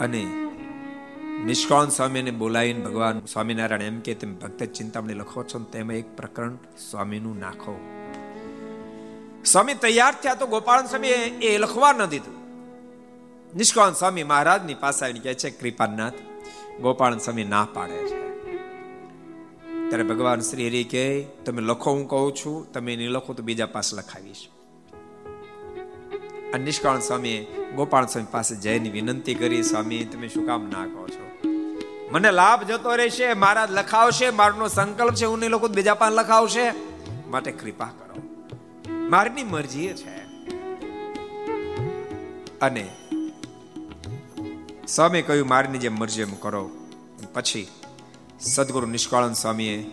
અને નિષ્કાળ સ્વામીને બોલાવીને ભગવાન સ્વામિનારાયણ એમ કે તમે ભક્ત ચિંતામણી લખો છો તેમાં એક પ્રકરણ સ્વામીનું નાખો. સ્વામી તૈયાર થયા તો ગોપાલ સ્વામી એ લખવા ન દીધું. નિષ્કાળ સ્વામી મહારાજની પાસે આવીને કહે છે, કૃપાનાથ ગોપાલ સ્વામી ના પાડે છે. ત્યારે ભગવાન શ્રી હરિ કે તમે લખો હું કહું છું, તમે નહીં લખો તો બીજા પાસે લખાવીશ. અને નિષ્કાળ સ્વામીએ ગોપાલ સ્વામી પાસે જઈને વિનંતી કરી, સ્વામી, તમે શું કામ ના કહો છો? મને લાભ જતો રહેશે, મહારાજ લખાવશે, મારનો સંકલ્પ છે, હું નહીં લખું બીજા પાસે લખાવશે? માટે કૃપા કરો. મારની મરજી છે. અને સ્વામી કહ્યું, મારની જેમ મરજી એમ કરો. પછી સદગુરુ નિષ્કાળન સ્વામીએ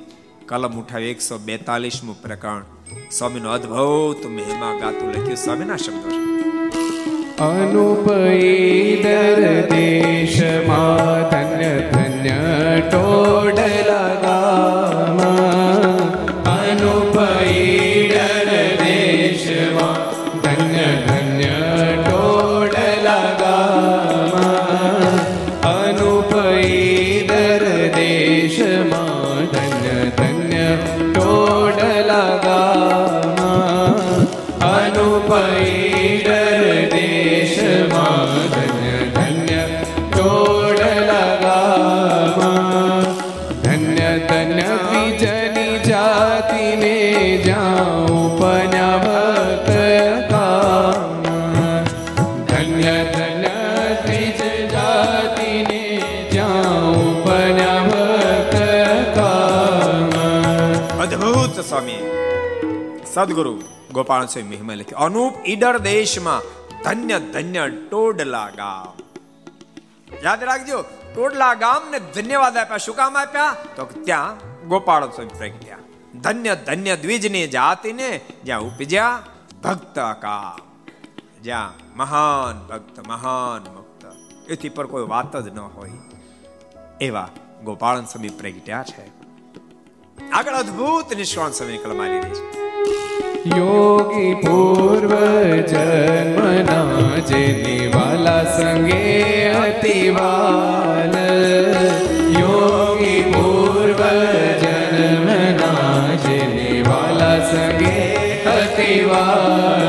કલમ ઉઠાવી એકસો બેતાલીસમું પ્રકરણ સ્વામીનો અદ્ભુત મહિમા ગાતું લખ્યું. સ્વામીના શબ્દો છે. અનુપૈદર દેશમાં ધન્ય ધન્ય ટોડલા સદગુરુ ગોપાલ સ્વામી મહિમા અનુપ ઈડર દેશમાં ધન્ય ધન્ય ટોડલા ગામ. યાદ રાખજો, ટોડલા ગામ ને ધન્યવાદ આપ્યા, શું કામ આપ્યા? તો ત્યાં ગોપાળ સ્વામી પ્રગટ્યા ધન્ય ધન્ય દ્વિજની જાતિને જ્યાં ઉપજ્યા ભક્ત કા જ્યાં મહાન ભક્ત મહાન ભક્ત એથી પર કોઈ વાત જ ન હોય. એવા ગોપાળન સ્વામી પ્રગટ્યા છે. આગળ અદ્ભુત નિષ્કાળ સમય કલમાલી રહી છે. યોગી પૂર્વ જન્મના જેની વાલા સંગે અતિવાલ. યોગી પૂર્વ જન્મના જેની વાલા સંગે અતિવાલ.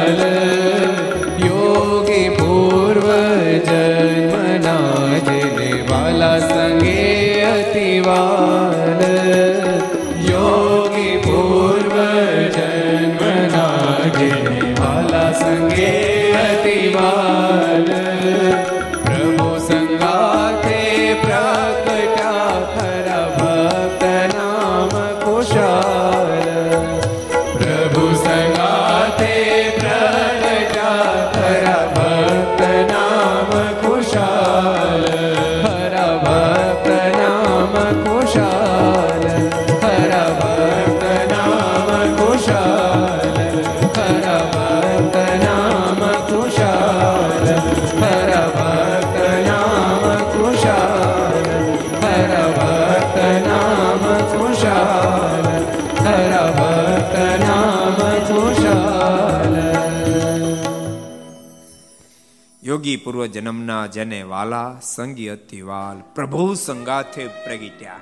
યોગી પૂર્વ જન્મના જેને વાલા સંગી અતિવાલ પ્રભુ સંગાથે પ્રગટ્યા.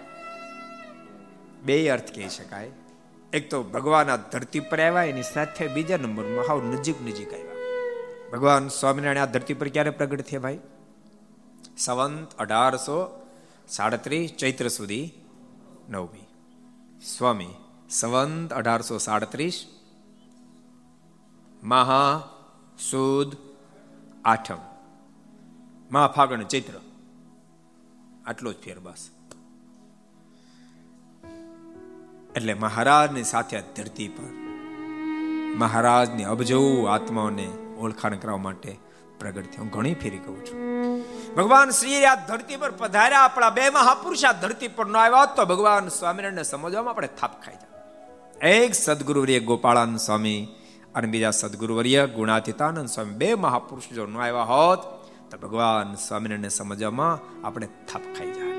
બે અર્થ કહી શકાય. એક તો ભગવાન આ ધરતી પર આવ્યા, એની સાથે બીજા નંબરમાં હાવ નજીક નજીક આવ્યા. ભગવાન સ્વામિનારાયણ આ ધરતી પર ક્યારે પ્રગટ થયા ભાઈ? સંવંત અઢારસો સાડત્રીસ ચૈત્ર સુધી નવમી. સ્વામી, સંવંત અઢારસો સાડત્રીસ મહા સુદ આઠમ. મહાફાગણ ચૈત્ર. આટલો જ ફેર બસ એટલે મહારાજની સાથે ધરતી પર મહારાજની અબજો આત્માઓને ઓળખાણ કરવા માટે પ્રગટ થયો. ઘણી ફેરી કહું છું. ભગવાન શ્રી આ ધરતી પર પધાર્યા. આપણા બે મહાપુરુષ આ ધરતી પર ન આવ્યા તો ભગવાન સ્વામિનારાયણને સમજવામાં આપણે થાપ ખાઈ જાય એક સદગુરુવર્ય ગોપાળાનંદ સ્વામી અને બીજા સદગુરુવર્ય ગુણાતીતાનંદ સ્વામી બે મહાપુરુષ જો ન આવ્યા હોત તો ભગવાન સ્વામિનારાયણને સમજવામાં આપણે થાપ ખાઈ જાય.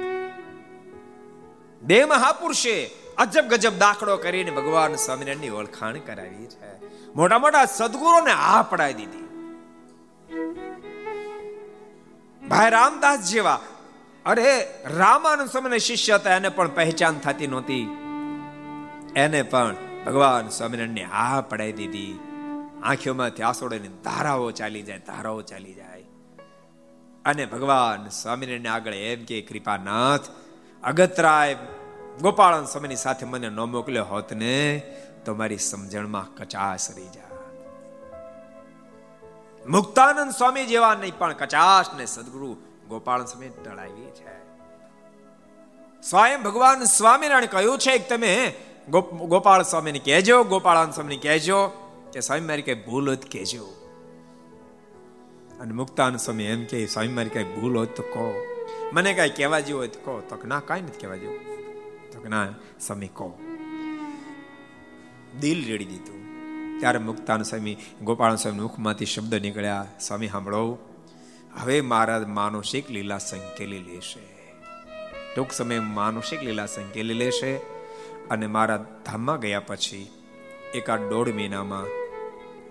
બે મહાપુરુષે અજબ ગજબ દાખલો કરીને ભગવાન સ્વામિનારાયણની ઓળખાણ કરાવી છે. મોટા મોટા સદગુરુને આ પડાવી દીધી. ભાઈ રામદાસ જેવા, અરે રામાનંદ સ્વામીના શિષ્ય હતા, એને પણ પહેચાન થતી નહોતી. એને પણ ભગવાન સ્વામિનારાયણને આ પડાવી દીધી. આંખોમાંથી આસોડેની ધારાઓ ચાલી જાય, ધારાઓ ચાલી જાય. અને ભગવાન સ્વામિનારાયણ આગળ એમ કે, કૃપાનાથ, અગતરાય ગોપાળન સ્વામીની સાથે મને ન મોકલ્યો હોત ને, તો મારી સમજણમાં કચાશ રહી જાય મુક્તાનંદ સ્વામી જેવા નહીં પણ કચાશ ને સદગુરુ ગોપાલ સ્વામી ટળાવી છે. સ્વયં ભગવાન સ્વામિનારાયણ કહ્યું છે કે તમે ગોપાળ સ્વામીને કહેજો, ગોપાળાન સ્વામીને કહેજો કે સ્વામી મારી કઈ ભૂલ જ કહેજો. અને મુક્તાન સ્વામી એમ કે, સ્વામી, મારી કઈ ભૂલ હોય તો કહો. મને કઈ કહેવા જેવું હોય તો કહો. તો ના, કાંઈ નથી કહેવા જેવું. તો ના, સ્વામી, કહો. દિલ રેડી દીધું. ત્યારે મુક્તાન સ્વામી, ગોપાલ સ્વામી મુખમાંથી શબ્દ નીકળ્યા, સ્વામી, સાંભળો. હવે મારા માનસિક લીલા સંકેલી લેશે. ટૂંક સમય માનસિક લીલા સંકેલી લેશે અને મારા ધામમાં ગયા પછી એકાદ દોઢ મહિનામાં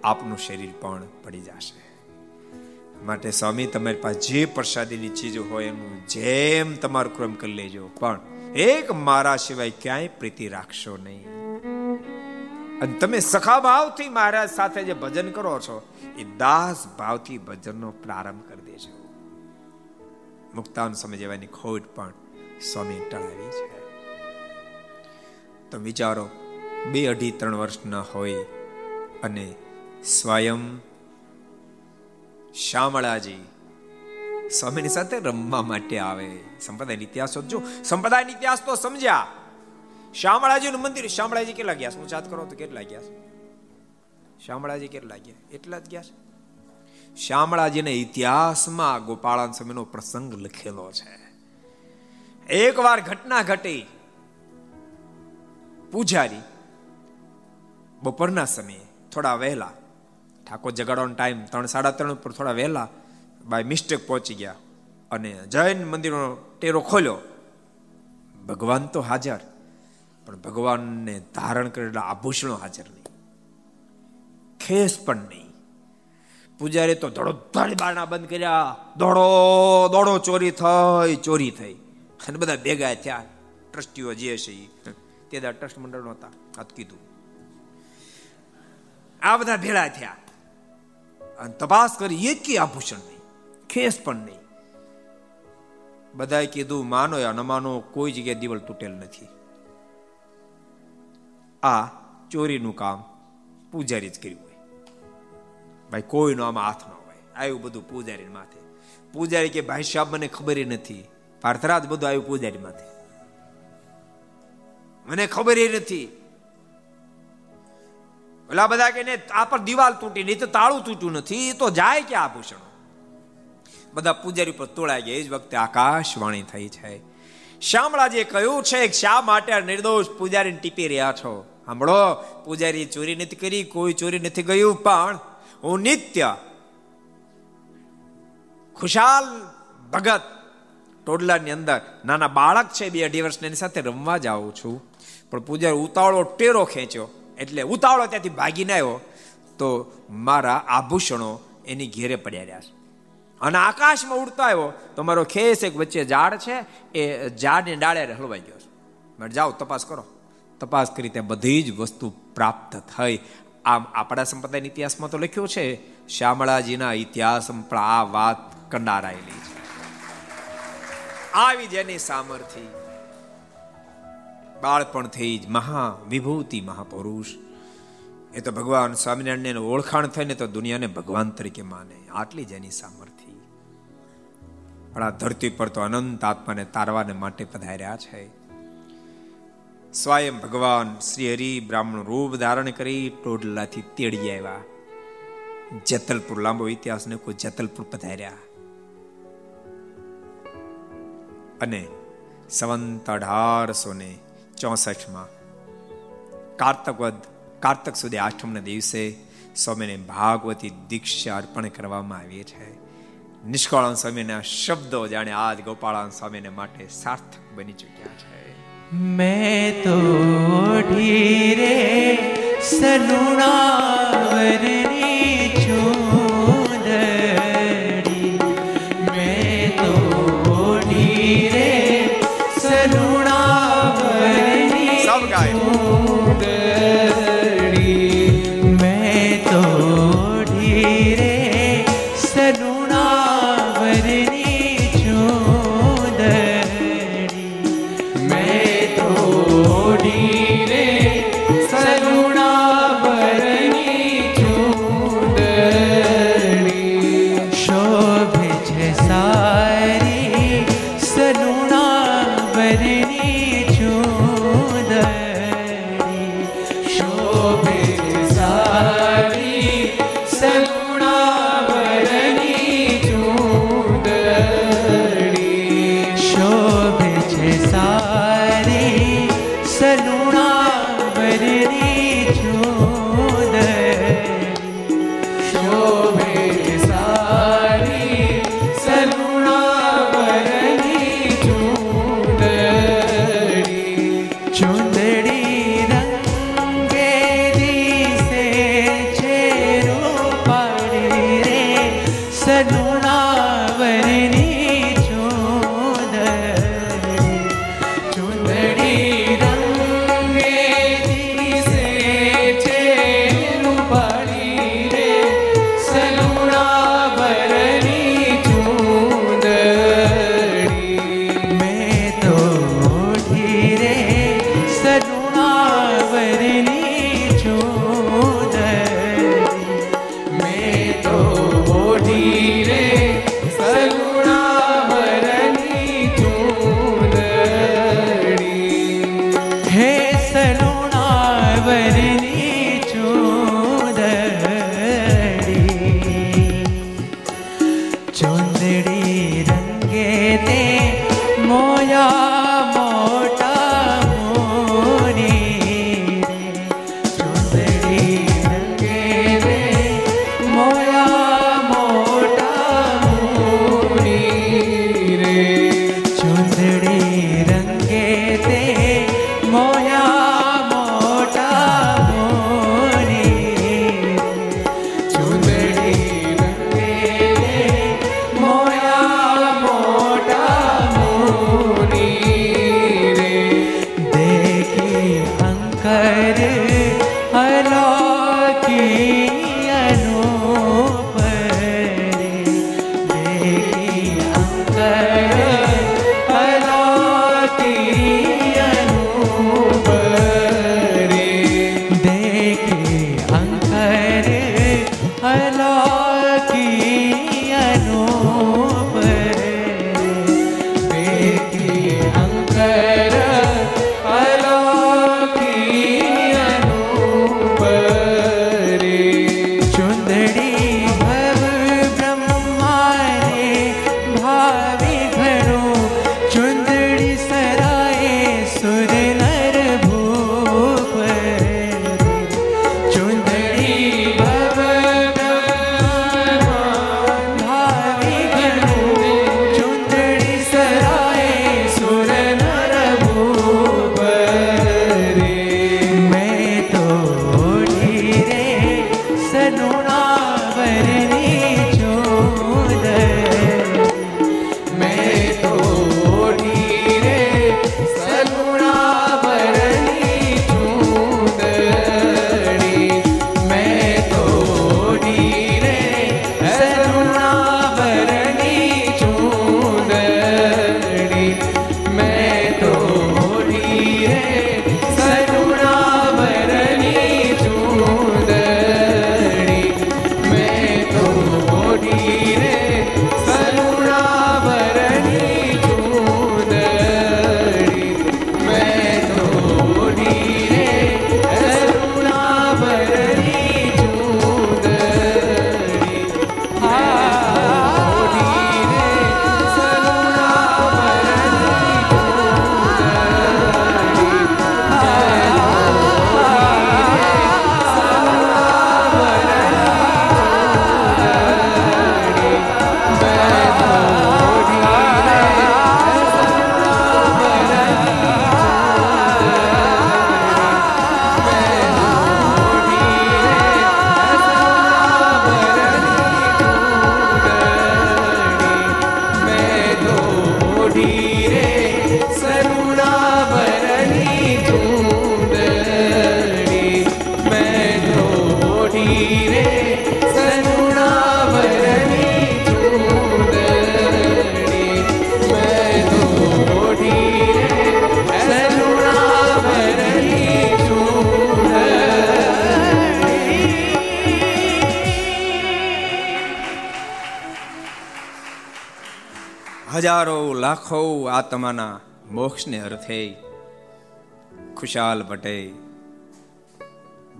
આપનું શરીર પણ પડી જશે. માટે સ્વામી, તમારી પાસે જે પ્રસાદીની ચીજો હોય એનું જેમ તમારું ક્રમ કરી લેજો. પણ એક મારા સિવાય ક્યાંય પ્રીતિ રાખશો નહીં. અને તમે સખા ભાવથી મહારાજ સાથે જે ભજન કરો છો, એ દાસ ભાવથી ભજનનો પ્રારંભ કરી દેજો. મુક્તાન સમય જેવાની ખોટ પણ સ્વામી ટળાવી છે. તો વિચારો, બે અઢી ત્રણ વર્ષના હોય અને સ્વયં શામળાજી, સ્વામીની સાથે રમવા માટે આવે. સંપ્રદાય ઇતિહાસ જો સંપ્રદાય ઇતિહાસ તો સમજ્યા. શામળાજીનું મંદિર, શામળાજી કેટલા ગયા હું ચાત કરો તો કેટલા ગયા શામળાજી કેટલા ગયા? એટલા જ ગયા છે. શામળાજીના ઇતિહાસમાં ગોપાળાન સમયનો પ્રસંગ લખેલો છે. એકવાર ઘટના ઘટી. પૂજારી, બપોરના સમયે, થોડા વહેલા ઠાકોર જગાડવાનો ટાઈમ ત્રણ, સાડા ત્રણ ઉપર થોડા વહેલા બાય મિસ્ટેક પહોંચી ગયા. અને જૈન મંદિરનો ટેરો ખોલ્યો. ભગવાન તો હાજર, પણ ભગવાનને ધારણ કરેલા આભૂષણો હાજર નહીં. ખેસ પણ નહીં. પૂજારી તો ધડો ધડ બારણા બંધ કર્યા. દોડો દોડો, ચોરી થઈ ચોરી થઈ. અને બધા ભેગા થયા. ટ્રસ્ટીઓ જે છે તે દા ટ્રસ્ટ મંડળ નહોતા આ કીધું. આ બધા ભેળા થયા. અને તપાસ કરી એકી આભૂષણ નહીં, ખેસ પણ નહીં. બધાએ કીધું, માનો યા ન માનો, કોઈ જગ્યાએ દિવાલ તૂટેલ નથી. આ ચોરીનું કામ પૂજારી જ કર્યું હોય. ભાઈ, કોઈનો આમાં હાથ ન હોય. આવ્યું બધું પૂજારી માથે. પૂજારી કે, ભાઈ સાહેબ, મને ખબર નથી. પાર્થરાજ બધું આવ્યું પૂજારી માથે. મને ખબર એ નથી ઓલા બધા કે આ પર દિવાલ તૂટી નહીં તો તાળું તૂટ્યું નથી તો જાય કે આભૂષણો? બધા પૂજારી પર તોડાઈ ગયા. એ જ વખતે આકાશવાણી થઈ છે. શામળાજીએ કહ્યું છે શા માટે નિર્દોષ પૂજારી ટીપી રહ્યા છો? સાંભળો પૂજારી ચોરી નથી કરી, કોઈ ચોરી નથી ગયું, પણ હું નિત્ય ખુશાલ ભગત ટોડલાની અંદર, નાના બાળક છે, બે અઢી વર્ષની, એની સાથે રમવા જાઉં છું. પણ પૂજારી ઉતાવળો ટેરો ખેંચ્યો. એટલે ઉતાવળો ત્યાંથી ભાગીને આવ્યો, તો મારા આભૂષણો એની ઘેરે પડ્યા રહ્યા છે. અને આકાશમાં ઉડતા આવ્યો, તો મારો ખેસ એક વચ્ચે ઝાડ છે, એ ઝાડને ડાળે હલવાઈ ગયો છે. મેં જાઓ, તપાસ કરો. તપાસ કરી ત્યાં બધી જ વસ્તુ પ્રાપ્ત થઈ. આમ આપણા સંપ્રદાયના ઇતિહાસમાં તો લખ્યું છે શ્યામળાજીના ઇતિહાસમાં પણ આ વાત કંડારાયેલી છે. આવી જેની સામર્થ્ય. બાળપણથી જ મહા વિભૂતિ મહાપુરુષ. એ તો ભગવાન સ્વામિનારાયણ ઓળખાણ થઈને તો દુનિયાને ભગવાન તરીકે માને. આટલી જ સામર્થ્ય. પણ આ ધરતી પર તો અનંત આત્માને તારવાને માટે પધાર્યા છે. સ્વયં ભગવાન શ્રી હરિ બ્રાહ્મણ રૂપ ધારણ કરી ટોડલાથી તેડી આવ્યા. જેતલપુર, લાંબો ઇતિહાસ ને કોઈ જેતલપુર પધાર્યા. અને સંવંત અઢારસો ને ચોસઠમાં કારતક વધ કારતક સુધી આઠમના દિવસે સ્વામીને ભાગવતી દીક્ષા અર્પણ કરવામાં આવી છે. નિષ્કાળાન સ્વામીના શબ્દો જાણે આજ ગોપાળાન સ્વામીને માટે સાર્થક બની ચૂક્યા છે. મેં તો ઢીરે સલુણાવરની હજારો લાખો આત્માના મોક્ષને અર્થે ખુશાલ ભટ્ટે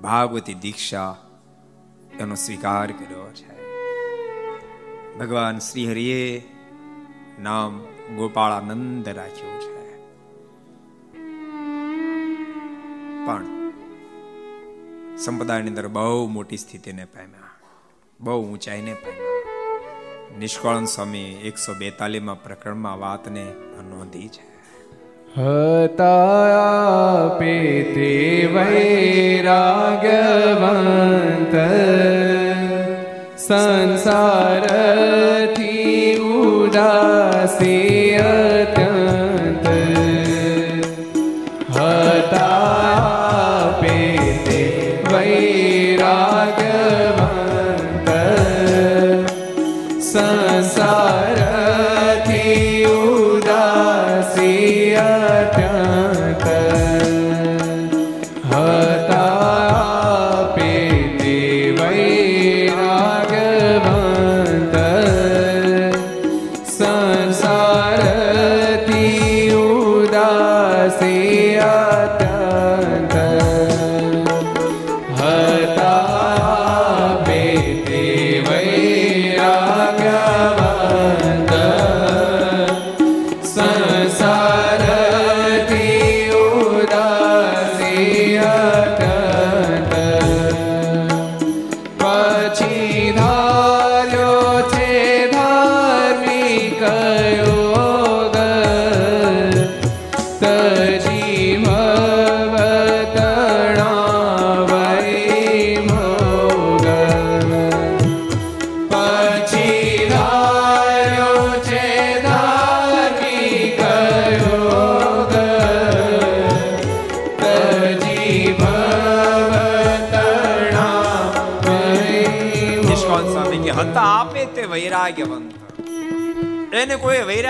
ભાગવતી દીક્ષા એનો સ્વીકાર કર્યો છે. ભગવાન શ્રી હરિએ નામ ગોપાળાનંદ રાખ્યું છે. પણ સંપ્રદાયની અંદર બહુ મોટી સ્થિતિને પામ્યા, બહુ ઊંચાઈને પામ્યા. નિષ્કળન સ્વામી એકસો બેતાલીસમાં પ્રકરણમાં વાતને નોંધી છે. હતા પેતે વૈરાગ્યવંત સંસારથી ઉદાસી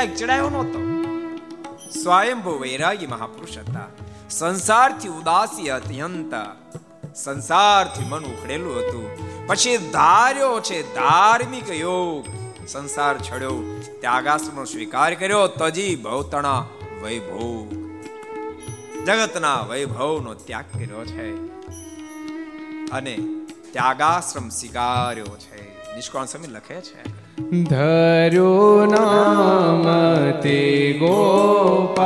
કોઈ ચડાયો નહોતો. સ્વયંભૂ વૈરાગી મહાપુરુષ હતા સંસારથી ઉદાસી અત્યંત, સંસારથી મન ઉખડેલું હતું. પછી ધાર્યો છે ધાર્મિક યોગ. સંસાર છડ્યો, ત્યાગાસનો સ્વીકાર કર્યો, તજી ભવતણા વૈભવ. જગતના વૈભવનો ત્યાગ કર્યો છે. અને ત્યાગાશ્રમ સ્વીકાર્યો છે. નિષ્કોણ સ્વામી લખે છે. ધરો નામ તે ગોપાળાનંદ.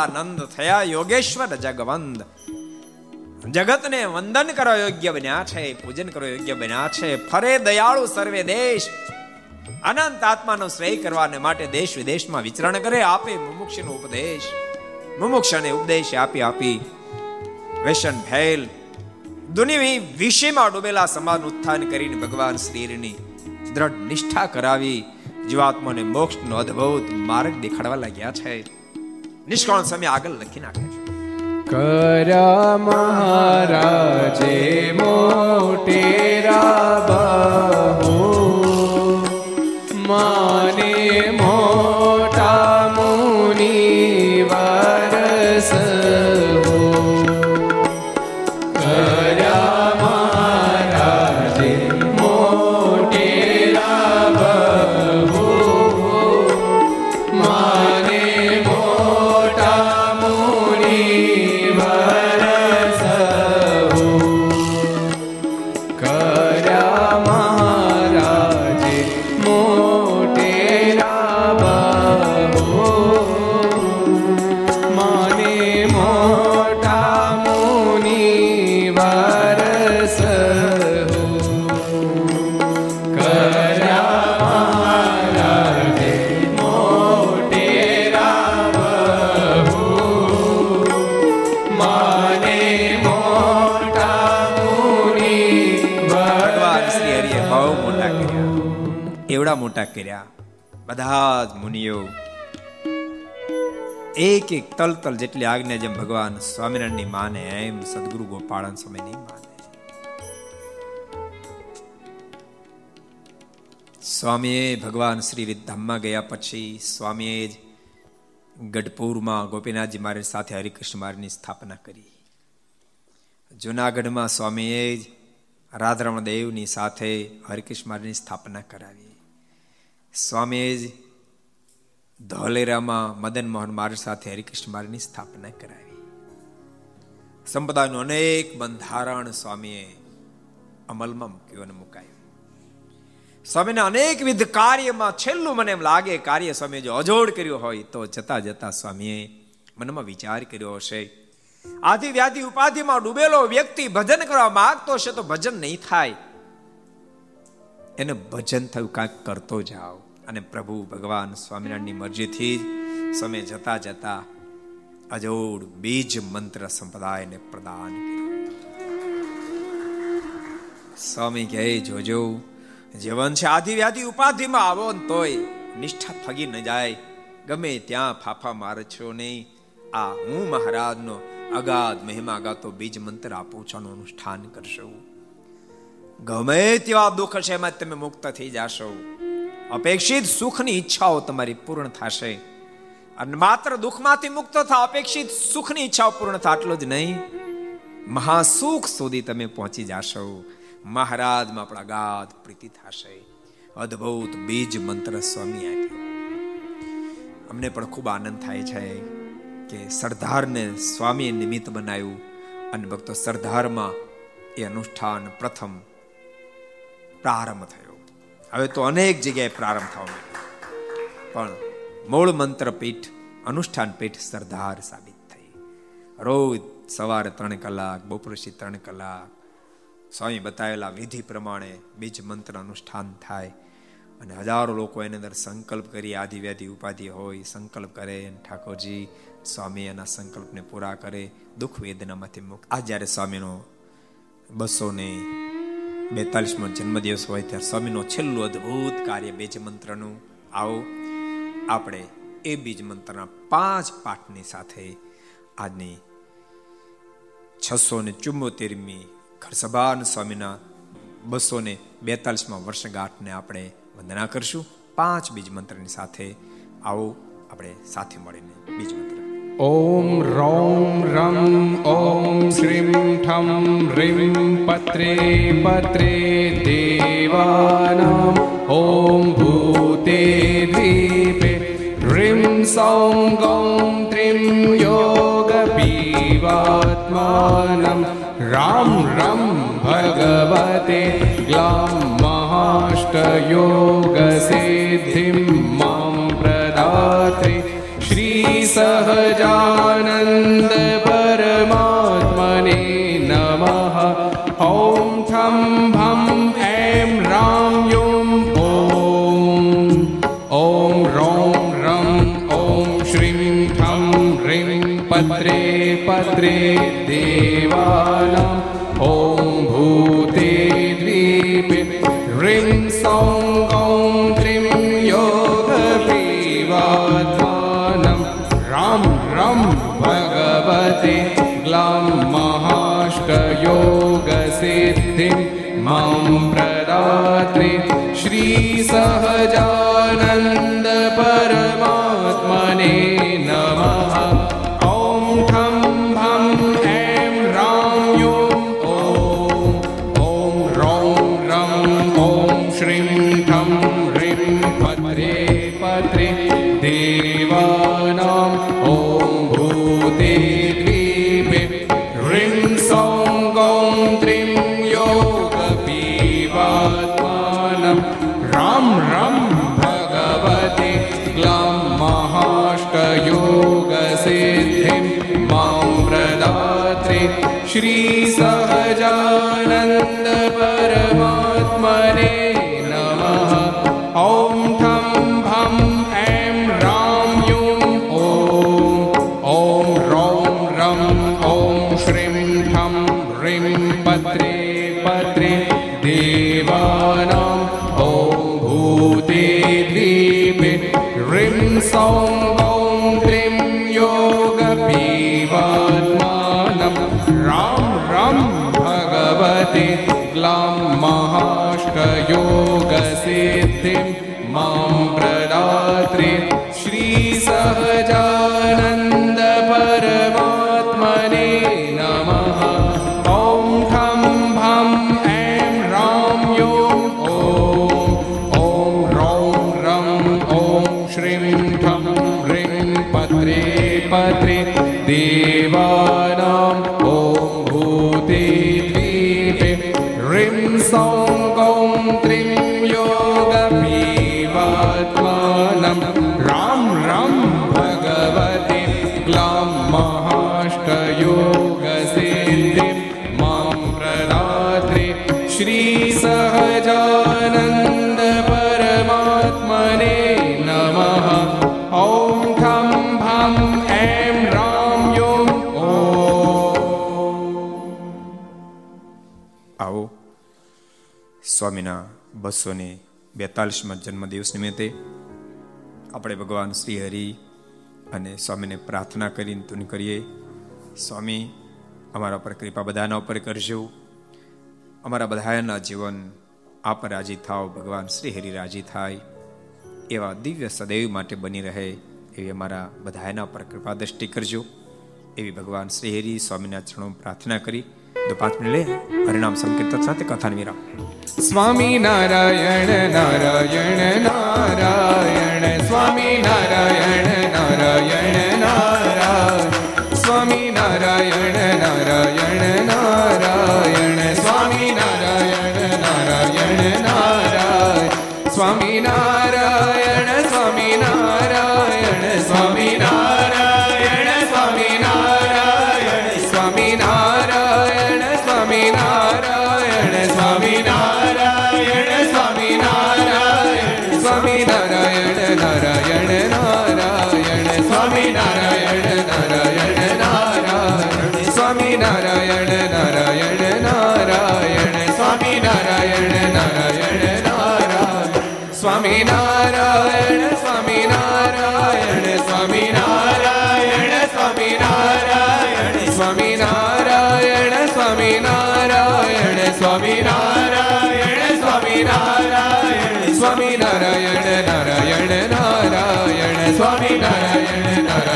ગોપાળાનંદ થયા યોગેશ્વર જગવંદ. જગતને વંદન કરવા યોગ્ય બન્યા છે, પૂજન કરવા યોગ્ય બન્યા છે, ફરે દયાળુ સર્વે દેશ. અનંત આત્માનો શ્રેય કરવાને માટે દેશ વિદેશમાં વિચરણ કરે, આપે મુમુક્ષનો ઉપદેશ. મુમુક્ષને ઉપદેશ આપી આપી વેશન ભેલ. દુનિયાવી વિષયમાં ડૂબેલા સમાજ ઉત્થાન કરીને ભગવાન શ્રીની દ્રઢ નિષ્ઠા કરાવી, જીવાત્માને મોક્ષનો અદ્ભુત માર્ગ દેખાડવા લાગ્યા છે. નિષ્કાળ સમય આગળ લખી નાખે છે. કર્યા મહારાજે મોટેરા બહુ માને મોટા બહુ મોટા કર્યા. એવડા મોટા કર્યા. બધા જ મુનિઓ એક એક તલ તલ જેટલી આજ્ઞા જેમ ભગવાન સ્વામિનારાયણની માને, એમ સદગુરુ ગોપાળન સમયની માને. સ્વામીએ ભગવાન શ્રી વિધામમાં ગયા પછી સ્વામીએ જ ગઢપુરમાં ગોપીનાથજી મહારાજ સાથે હરિકૃષ્ણ મહારાજની સ્થાપના કરી. જુનાગઢમાં સ્વામીએ જ રાધારમણ દેવની સાથે હરિકૃષ્ણ સ્થાપના કરાવી. સ્વામીએ જ ધોલેરામાં મદન મોહન મહારાજ સાથે હરિકૃષ્ણ મહારાજની સ્થાપના કરાવી. સંપ્રદાયનું અનેક બંધારણ સ્વામીએ અમલમાં મૂક્યું અને મુકાયું. સ્વામીના અનેકવિધ કાર્યમાં છેલ્લું મને એમ લાગે કાર્ય સ્વામી જો અજોડ કર્યો હોય તો જતા જતા સ્વામીએ મનમાં વિચાર કર્યો હશે આદિ વ્યાધિ ઉપાધિમાં ડૂબેલો વ્યક્તિ ભજન કરવા માંગતો છે તો ભજન નહીં થાય. એને ભજન થયું, કાંઈક કરતો જાઓ. અને પ્રભુ ભગવાન સ્વામિનારાયણની મરજીથી સમય જતા જતા અજોડ બીજ મંત્ર સંપ્રદાયને પ્રદાન સ્વામી કહે, જોજો, જીવન છે આધિ વ્યાધિ ઉપાધિમાં આવો ને તોય નિષ્ઠા ફગી ન જાય. ગમે ત્યાં ફાફા મારશો નહીં. આ હું મહારાજનો અગાધ મહિમા ગાતો બીજ મંત્ર આપું છું અનુષ્ઠાન કરશો. ગમે તેવા દુઃખ છે એમાં તમે મુક્ત થઈ જશો. અપેક્ષિત સુખની ઈચ્છાઓ તમારી પૂર્ણ થશે. અને માત્ર દુઃખમાંથી મુક્ત થા, અપેક્ષિત સુખની ઈચ્છાઓ પૂર્ણ થાય આટલું જ નહીં. મહાસુખ સુધી તમે પહોંચી જશો. મહારાજમાં આપણા ગાધ પ્રીતિ થશે. અદ્ભુત બીજ મંત્ર સ્વામી આપ્યો. અમને પણ ખૂબ આનંદ થાય છે. કે સરદારને સ્વામીએ નિમિત્ત બનાવ્યું અને ભક્તો સરદારમાં એ અનુષ્ઠાન પ્રથમ પ્રારંભ થયો. હવે તો અનેક જગ્યાએ પ્રારંભ થવા પણ મૂળ મંત્ર પીઠ અનુષ્ઠાન પીઠ સરદાર સાબિત થઈ. રોજ સવારે ત્રણ કલાક બપોરથી ત્રણ કલાક, સ્વામી બતાવેલા વિધિ પ્રમાણે બીજ મંત્ર અનુષ્ઠાન થાય. અને હજારો લોકો એની અંદર સંકલ્પ કરી આદિવ્યાધિ ઉપાધિ હોય, સંકલ્પ કરે ઠાકોરજી સ્વામી એના સંકલ્પને પૂરા કરે, દુઃખ વેદનામાંથી મુક્ત. આ જ્યારે સ્વામીનો બસો ને બેતાલીસમો જન્મદિવસ હોય ત્યારે સ્વામીનો છેલ્લું અદ્ભુત કાર્ય બીજ મંત્રનું, આવો આપણે એ બીજ મંત્રના પાંચ પાઠની સાથે આજની છસો ને ચુમ્મોતેરમી ઘરસભાન સ્વામીના બસો ને બેતાલીસમાં વર્ષગાંઠને આપણે વંદના કરશું. પાંચ બીજ મંત્રની સાથે આવો આપણે સાથે મળીને બીજ મંત્ર. ઓમ રોમ રમ, ઓમ શ્રીમ ઠમ, રીમ પત્રે પત્રે દેવાનમ. ઓમ ભૂતે દીપે રીમ સોમ ગૌમ ત્રીમ યોગ પીવાત્માનમ. રામ રમ ભગવતે, ગ્લામ महाष्टयोगसिद्धिं मां प्रदात्रे श्रीसहजानन्द परमात्मने नमः। ॐ ठं भं ऐं रां यों ॐ। ॐ रौं रं ॐ श्रीं ठं ह्रीं पत्रे पत्रे प्रदात्रे श्रीसहजानन्द परमात्मने प्रदात्रे श्रीसहजानन्द બસો ને બેતાલીસમાં જન્મદિવસ નિમિત્તે આપણે ભગવાન શ્રી હરિ અને સ્વામીને પ્રાર્થના કરીને તું કરીએ. સ્વામી, અમારા પર કૃપા બધાના ઉપર કરજો. અમારા બધાના જીવન આપ રાજી થાવ ભગવાન શ્રી હરિ રાજી થાય. એવા દિવ્ય સદૈવ માટે બની રહે એવી અમારા બધાના પર કૃપા દ્રષ્ટિ કરજો. એવી ભગવાન શ્રી હરિ સ્વામીના ચરણો પ્રાર્થના કરી તો પાંચ મિનિટ લે હરિનામ સંકીર્તન સાથે કથાન વિરામ સ્વામી નારાયણ નારાયણ નારાયણ સ્વામી નારાયણ નારાયણ નારાયણ સ્વામી નારાયણ નારાયણ નારાયણ સ્વામી નારાયણ નારાયણ નારાયણ સ્વામી નારાયણ સ્વામી નારાયણ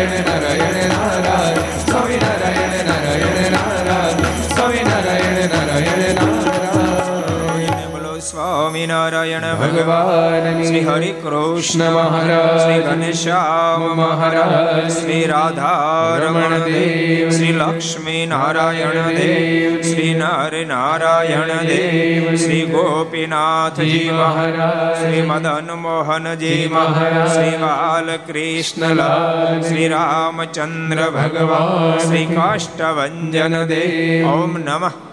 નારાયણ નારાયણ નારાયણ ભગવાન શ્રી હરિ કૃષ્ણ મહારાજ શ્રી ઘનશ્યામ મહારાજ શ્રી રાધારમણ દેવ શ્રી લક્ષ્મી નારાયણ દેવ શ્રી નર નારાયણ દેવ શ્રી ગોપીનાથજી મહારાજ શ્રી મદન મોહનજી મહારાજ શ્રી બાલકૃષ્ણલાલ શ્રી રામચંદ્ર ભગવાન શ્રી કાષ્ટભન દેવ ઓમ નમઃ